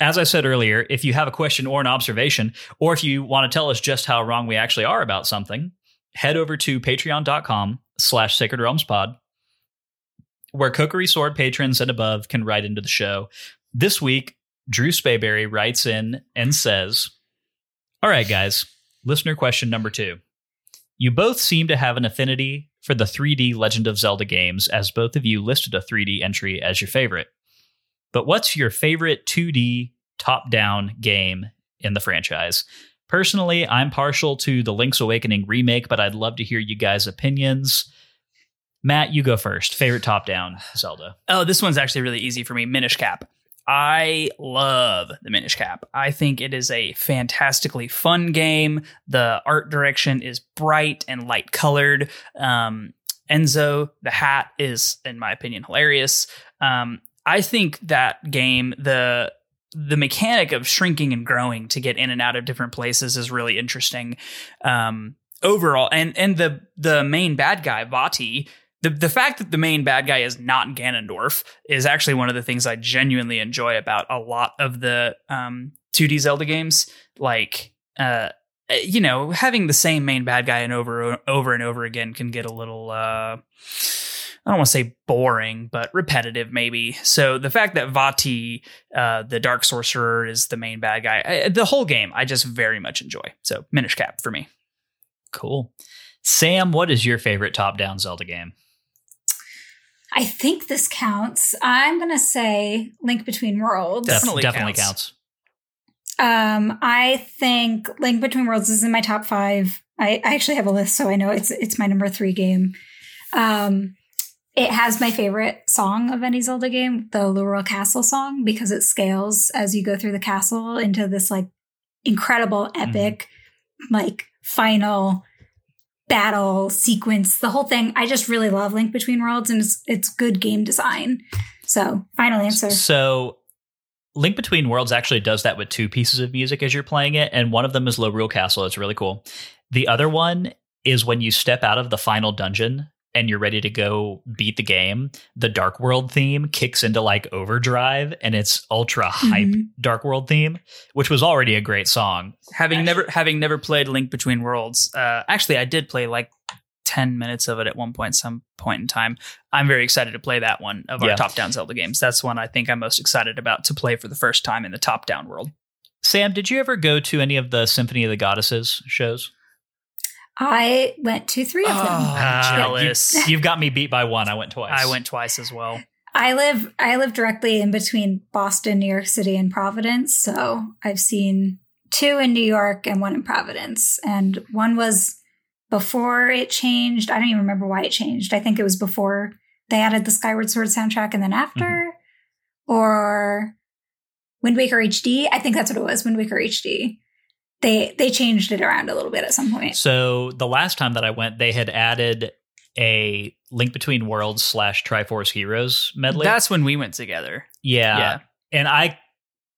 as I said earlier, if you have a question or an observation, or if you want to tell us just how wrong we actually are about something, head over to patreon.com slash sacred realms pod where Kokiri Sword patrons and above can write into the show. This week, Drew Spayberry writes in and says, All right, guys, listener question number two. You both seem to have an affinity for the 3D Legend of Zelda games, as both of you listed a 3D entry as your favorite. But what's your favorite 2D top down game in the franchise? Personally, I'm partial to the Link's Awakening remake, but I'd love to hear you guys' opinions. Matt, you go first. Favorite top down Zelda. Oh, this one's actually really easy for me. Minish Cap. I love the Minish Cap. I think it is a fantastically fun game. The art direction is bright and light colored. Um, Ezlo, the hat, is, in my opinion, hilarious. Um, I think that game, the the mechanic of shrinking and growing to get in and out of different places is really interesting. Um, overall, and and the the main bad guy, Vaati, the the fact that the main bad guy is not Ganondorf is actually one of the things I genuinely enjoy about a lot of the um, 2D Zelda games. Like, uh, you know, having the same main bad guy and over over and over again can get a little. Uh, I don't want to say boring, but repetitive maybe. So the fact that Vaati, uh, the Dark Sorcerer, is the main bad guy, I, the whole game I just very much enjoy. So Minish Cap for me. Cool. Sam, what is your favorite top down Zelda game? I think this counts. I'm going to say Link Between Worlds. Definitely definitely counts. counts. Um, I think Link Between Worlds is in my top five. I, I actually have a list, so I know it's it's my number three game. Um, it has my favorite song of any Zelda game, the Lorule Castle song, because it scales as you go through the castle into this like incredible, epic, like final battle sequence, the whole thing. I just really love Link Between Worlds and it's, it's good game design. So, final answer. So, Link Between Worlds actually does that with two pieces of music as you're playing it, and one of them is Lorule Castle. It's really cool. The other one is when you step out of the final dungeon and you're ready to go beat the game, the Dark World theme kicks into like overdrive and it's ultra hype Mhm. Dark World theme, which was already a great song. Having never having never played Link Between Worlds, uh, actually I did play like ten minutes of it at one point, some point in time. I'm very excited to play that one of our Yeah. top down Zelda games. That's one I think I'm most excited about to play for the first time in the top down world. Sam, did you ever go to any of the Symphony of the Goddesses shows? I went to three of them. Oh, Ah, jealous. You, have got me beat by one. I went twice. I went twice as well. I live I live directly in between Boston, New York City, and Providence. So I've seen two in New York and one in Providence. And one was before it changed. I don't even remember why it changed. I think it was before they added the Skyward Sword soundtrack and then after. Or Wind Waker HD. I think that's what it was, Wind Waker HD. They they changed it around a little bit at some point. So the last time that I went, they had added a Link Between Worlds slash Triforce Heroes medley. That's when we went together. yeah. yeah. And I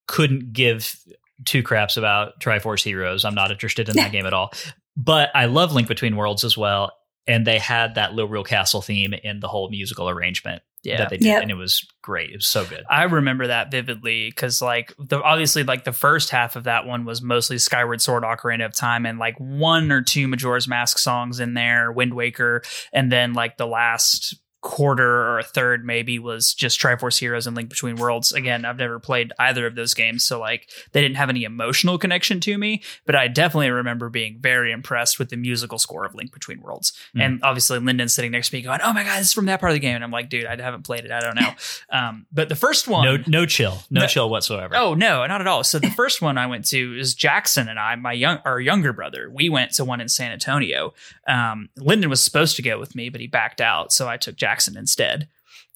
couldn't give two craps about Triforce Heroes. I'm not interested in that game at all. But I love Link Between Worlds as well. And they had that Lorule Castle theme in the whole musical arrangement Yeah. that they did. Yep. And it was great. It was so good. I remember that vividly because, like, the obviously, like the first half of that one was mostly Skyward Sword, Ocarina of Time, and like one or two Majora's Mask songs in there, Wind Waker, and then like the last quarter or a third maybe was just Triforce Heroes and Link Between Worlds. Again, I've never played either of those games, so like they didn't have any emotional connection to me, but I definitely remember being very impressed with the musical score of Link Between Worlds. Mm. And obviously, Lyndon's sitting next to me going, "Oh my god, this is from that part of the game," and I'm like, "Dude, I haven't played it. I don't know." um, but the first one, No, no chill. No, No- chill whatsoever. Oh no, not at all. So the first one I went to is Jackson and I, my young our younger brother. We went to one in San Antonio. Um, Lyndon was supposed to go with me, but he backed out, so I took Jackson instead.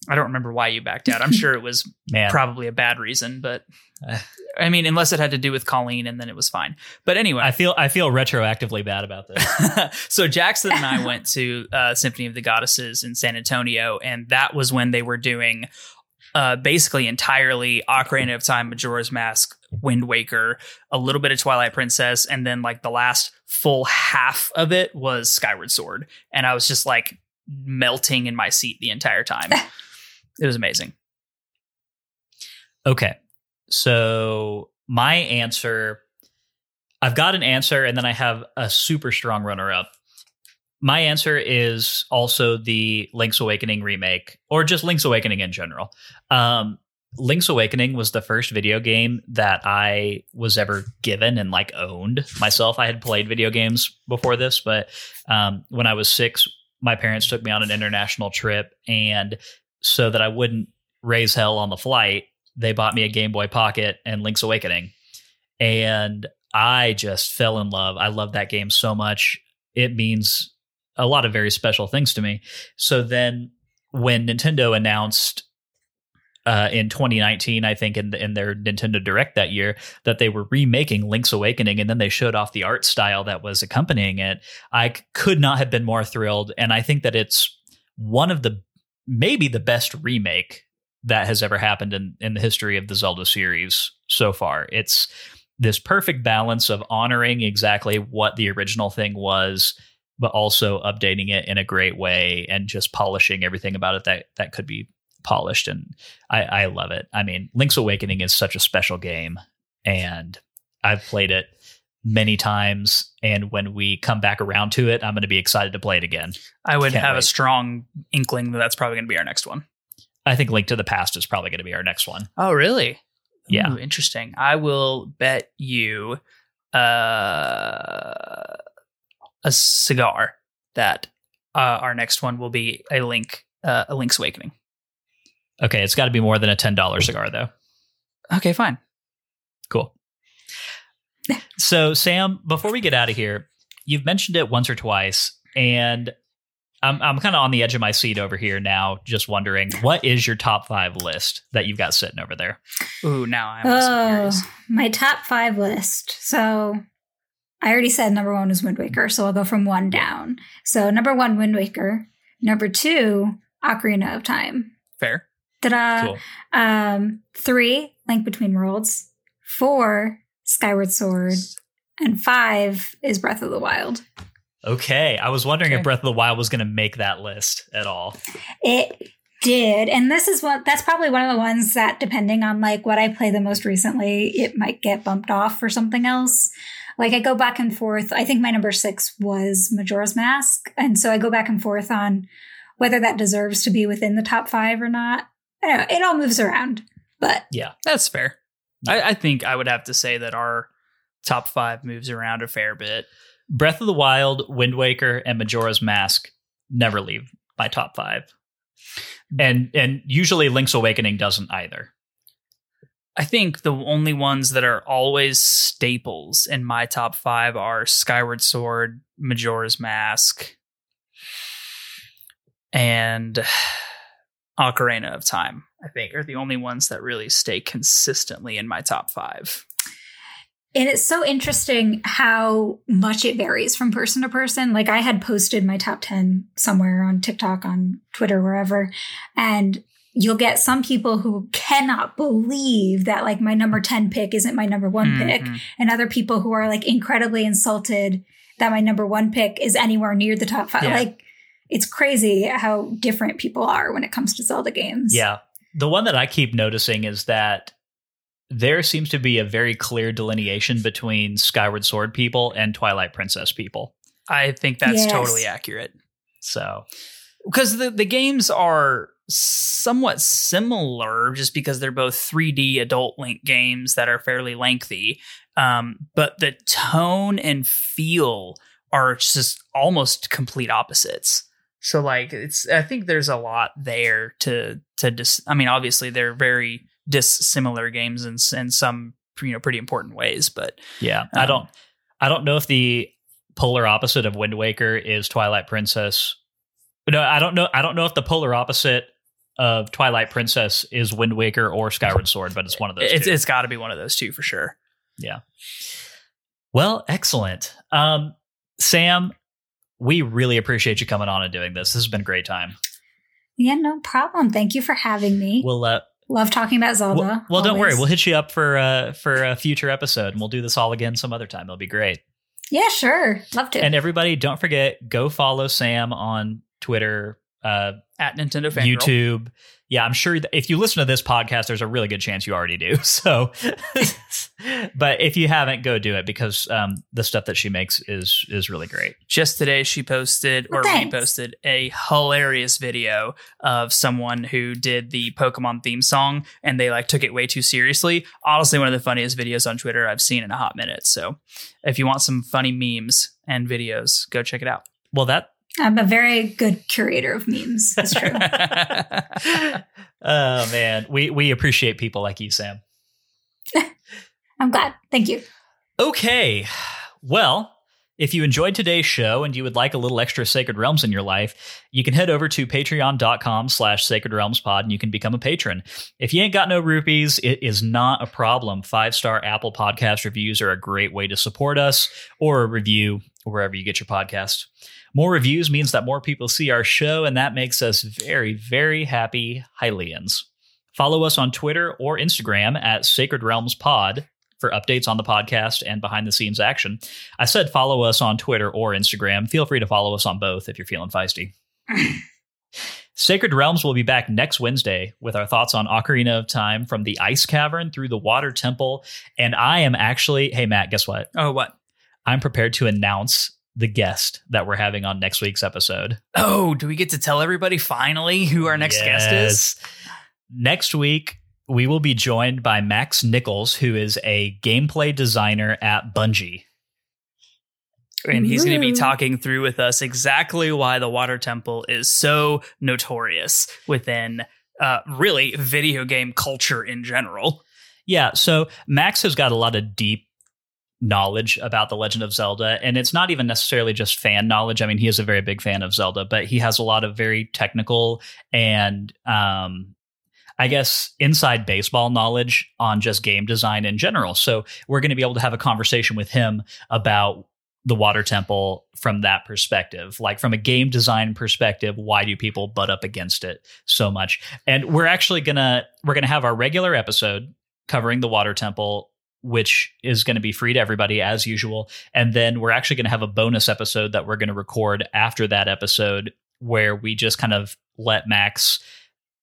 I don't remember why you backed out. I'm sure it was probably a bad reason, but Uh. I mean, unless it had to do with Colleen, and then it was fine. But anyway, I feel I feel retroactively bad about this. so Jackson and I went to uh, Symphony of the Goddesses in San Antonio, and that was when they were doing uh, basically entirely Ocarina of Time, Majora's Mask, Wind Waker, a little bit of Twilight Princess, and then like the last full half of it was Skyward Sword, and I was just like melting in my seat the entire time. it was amazing. Okay. So my answer, I've got an answer, and then I have a super strong runner up. My answer is also the Link's Awakening remake, or just Link's Awakening in general. Um, Link's Awakening was the first video game that I was ever given and like owned myself. I had played video games before this, but um, when I was six, my parents took me on an international trip, and so that I wouldn't raise hell on the flight, they bought me a Game Boy Pocket and Link's Awakening. And I just fell in love. I love that game so much. It means a lot of very special things to me. So then when Nintendo announced uh, in 2019, I think in, in their Nintendo Direct that year, that they were remaking Link's Awakening, and then they showed off the art style that was accompanying it. I could not have been more thrilled, and I think that it's one of the maybe the best remake that has ever happened in in the history of the Zelda series so far. It's this perfect balance of honoring exactly what the original thing was but also updating it in a great way and just polishing everything about it that that could be polished and I, I love it. I mean, Link's Awakening is such a special game and I've played it many times and when we come back around to it, I'm going to be excited to play it again. I would Can't have a strong inkling that that's probably going to be our next one. I think Link to the Past is probably going to be our next one. Oh, really? Yeah. Ooh, interesting. I will bet you uh, a cigar that uh, our next one will be a link, uh, a Link's Awakening. Okay, it's got to be more than a $10 cigar though. Okay, fine. Cool. So, Sam, before we get out of here, you've mentioned it once or twice, and I'm I'm kind of on the edge of my seat over here now, just wondering what is your top five list that you've got sitting over there? Ooh, now I'm Oh, curious. my top five list. So I already said number one was Wind Waker, so I'll go from one down. So number one, Wind Waker. Number two, Ocarina of Time. Fair. Ta-da! Cool. Um, three, Link Between Worlds. Four, Skyward Sword. And five is Breath of the Wild. Okay. I was wondering Okay. if Breath of the Wild was going to make that list at all. It did. And this is what that's probably one of the ones that depending on like what I play the most recently, it might get bumped off for something else. Like I go back and forth. I think my number six was Majora's Mask. And so I go back and forth on whether that deserves to be within the top five or not. Don't know. It all moves around. But yeah, That's fair. I, I think I would have to say that our top five moves around a fair bit. Breath of the Wild, Wind Waker, and Majora's Mask never leave my top five. And and usually Link's Awakening doesn't either. I think the only ones that are always staples in my top five are Skyward Sword, Majora's Mask, and Ocarina of Time. I think are the only ones that really stay consistently in my top five. And it's so interesting how much it varies from person to person. Like I had posted my top 10 somewhere on TikTok, on Twitter, wherever. And you'll get some people who cannot believe that like my number 10 pick isn't my number one pick. Mhm. And other people who are like incredibly insulted that my number one pick is anywhere near the top five. Yeah. Like it's crazy how different people are when it comes to Zelda games. Yeah. The one that I keep noticing is that there seems to be a very clear delineation between Skyward Sword people and Twilight Princess people. I think that's Yes. totally accurate. So, because the, the games are somewhat similar just because they're both 3D adult link games that are fairly lengthy. Um, but the tone and feel are just almost complete opposites. So like it's I think there's a lot there to to dis- I mean obviously they're very dissimilar games in, in some you know pretty important ways but yeah, I Um, don't I don't know if the polar opposite of Wind Waker is Twilight Princess. No, I don't know I don't know if the polar opposite of Twilight Princess is Wind Waker or Skyward Sword, but it's one of those it's two. it's got to be one of those two for sure. Yeah. Well, excellent. Um, Sam, we really appreciate you coming on and doing this. This has been a great time. Yeah, no problem. Thank you for having me. We'll uh, Love talking about Zelda. well, well don't worry. We'll hit you up for uh, for a future episode, and we'll do this all again some other time. It'll be great. Yeah, sure. Love to. And everybody, don't forget go follow Sam on Twitter, uh, At Nintendo Fangirl. YouTube. Yeah, I'm sure that if you listen to this podcast, there's a really good chance you already do. So, but if you haven't, go do it because um, the stuff that she makes is is really great. just today she posted or Well, thanks. reposted a hilarious video of someone who did the Pokemon theme song and they like took it way too seriously. Honestly, one of the funniest videos on Twitter I've seen in a hot minute. So if you want some funny memes and videos, go check it out. Well, that I'm a very good curator of memes. That's true. oh man, we we appreciate people like you, Sam. I'm glad. Thank you. Okay, well, if you enjoyed today's show and you would like a little extra Sacred Realms in your life, you can head over to patreon.com slash Sacred Realms Pod and you can become a patron. If you ain't got no rupees, it is not a problem. Five star Apple Podcast reviews are a great way to support us or a review wherever you get your podcast. More reviews means that more people see our show, and that makes us very, very happy Hylians. Follow us on Twitter or Instagram at Sacred Realms Pod for updates on the podcast and behind the scenes action. I said follow us on Twitter or Instagram. Feel free to follow us on both if you're feeling feisty. Sacred Realms will be back next Wednesday with our thoughts on Ocarina of Time from the Ice Cavern through the Water Temple. And I am actually, hey, Matt, guess what? oh, what? I'm prepared to announce the guest that we're having on next week's episode. Oh, do we get to tell everybody finally who our next guest is? Next week, we will be joined by Max Nichols, who is a gameplay designer at Bungie. And he's going to be talking through with us exactly why the Water Temple is so notorious within uh, really video game culture in general. Yeah, so Max has got a lot of deep knowledge about the Legend of Zelda, and it's not even necessarily just fan knowledge. I mean, he is a very big fan of Zelda, but he has a lot of very technical and um I guess inside baseball knowledge on just game design in general. So we're going to be able to have a conversation with him about the water temple from that perspective like from a game design perspective why do people butt up against it so much and we're actually gonna we're gonna have our regular episode covering the water temple which is going to be free to everybody as usual and then we're actually going to have a bonus episode that we're going to record after that episode where we just kind of let max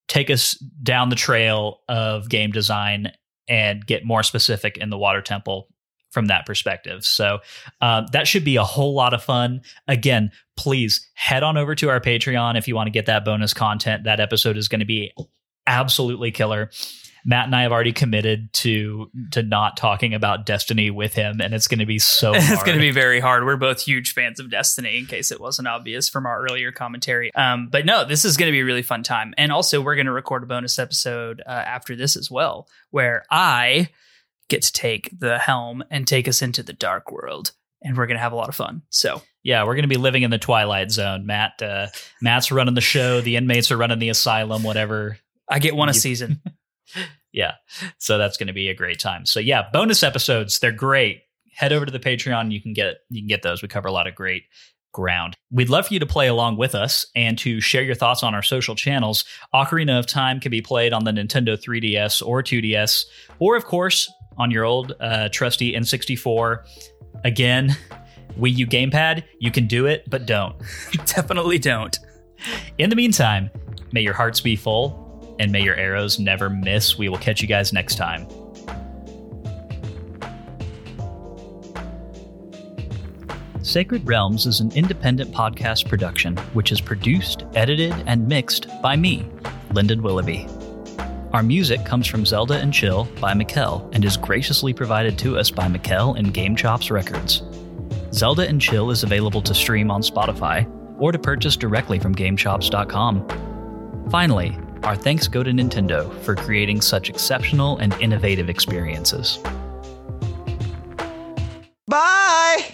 take us down the trail of game design and get more specific in the water temple from that perspective. So uh, that should be a whole lot of fun. Again, please head on over to our Patreon if you want to get that bonus content. That episode is going to be absolutely killer. Matt and I have already committed to to not talking about Destiny with him, and it's going to be so. it's going to be very hard. We're both huge fans of Destiny, in case it wasn't obvious from our earlier commentary. Um, but no, this is going to be a really fun time, and also we're going to record a bonus episode uh, after this as well, where I get to take the helm and take us into the dark world, and we're going to have a lot of fun. So yeah, we're going to be living in the twilight zone. Matt, uh, Matt's running the show. The inmates are running the asylum. Whatever. I get one a season. yeah. So that's going to be a great time. So yeah, bonus episodes, they're great. Head over to the Patreon, you can get you can get those. We cover a lot of great ground. We'd love for you to play along with us and to share your thoughts on our social channels. Ocarina of Time can be played on the Nintendo 3DS or 2DS, or of course on your old uh, trusty N64. Again, Wii U gamepad, you can do it, but don't. Definitely don't. In the meantime, may your hearts be full and may your arrows never miss. We will catch you guys next time. Sacred Realms is an independent podcast production which is produced, edited, and mixed by me, Lyndon Willoughby. Our music comes from Zelda and Chill by Mikel and is graciously provided to us by Mikel and GameChops Records. Zelda and Chill is available to stream on Spotify or to purchase directly from GameChops.com. Finally, our thanks go to Nintendo for creating such exceptional and innovative experiences. Bye!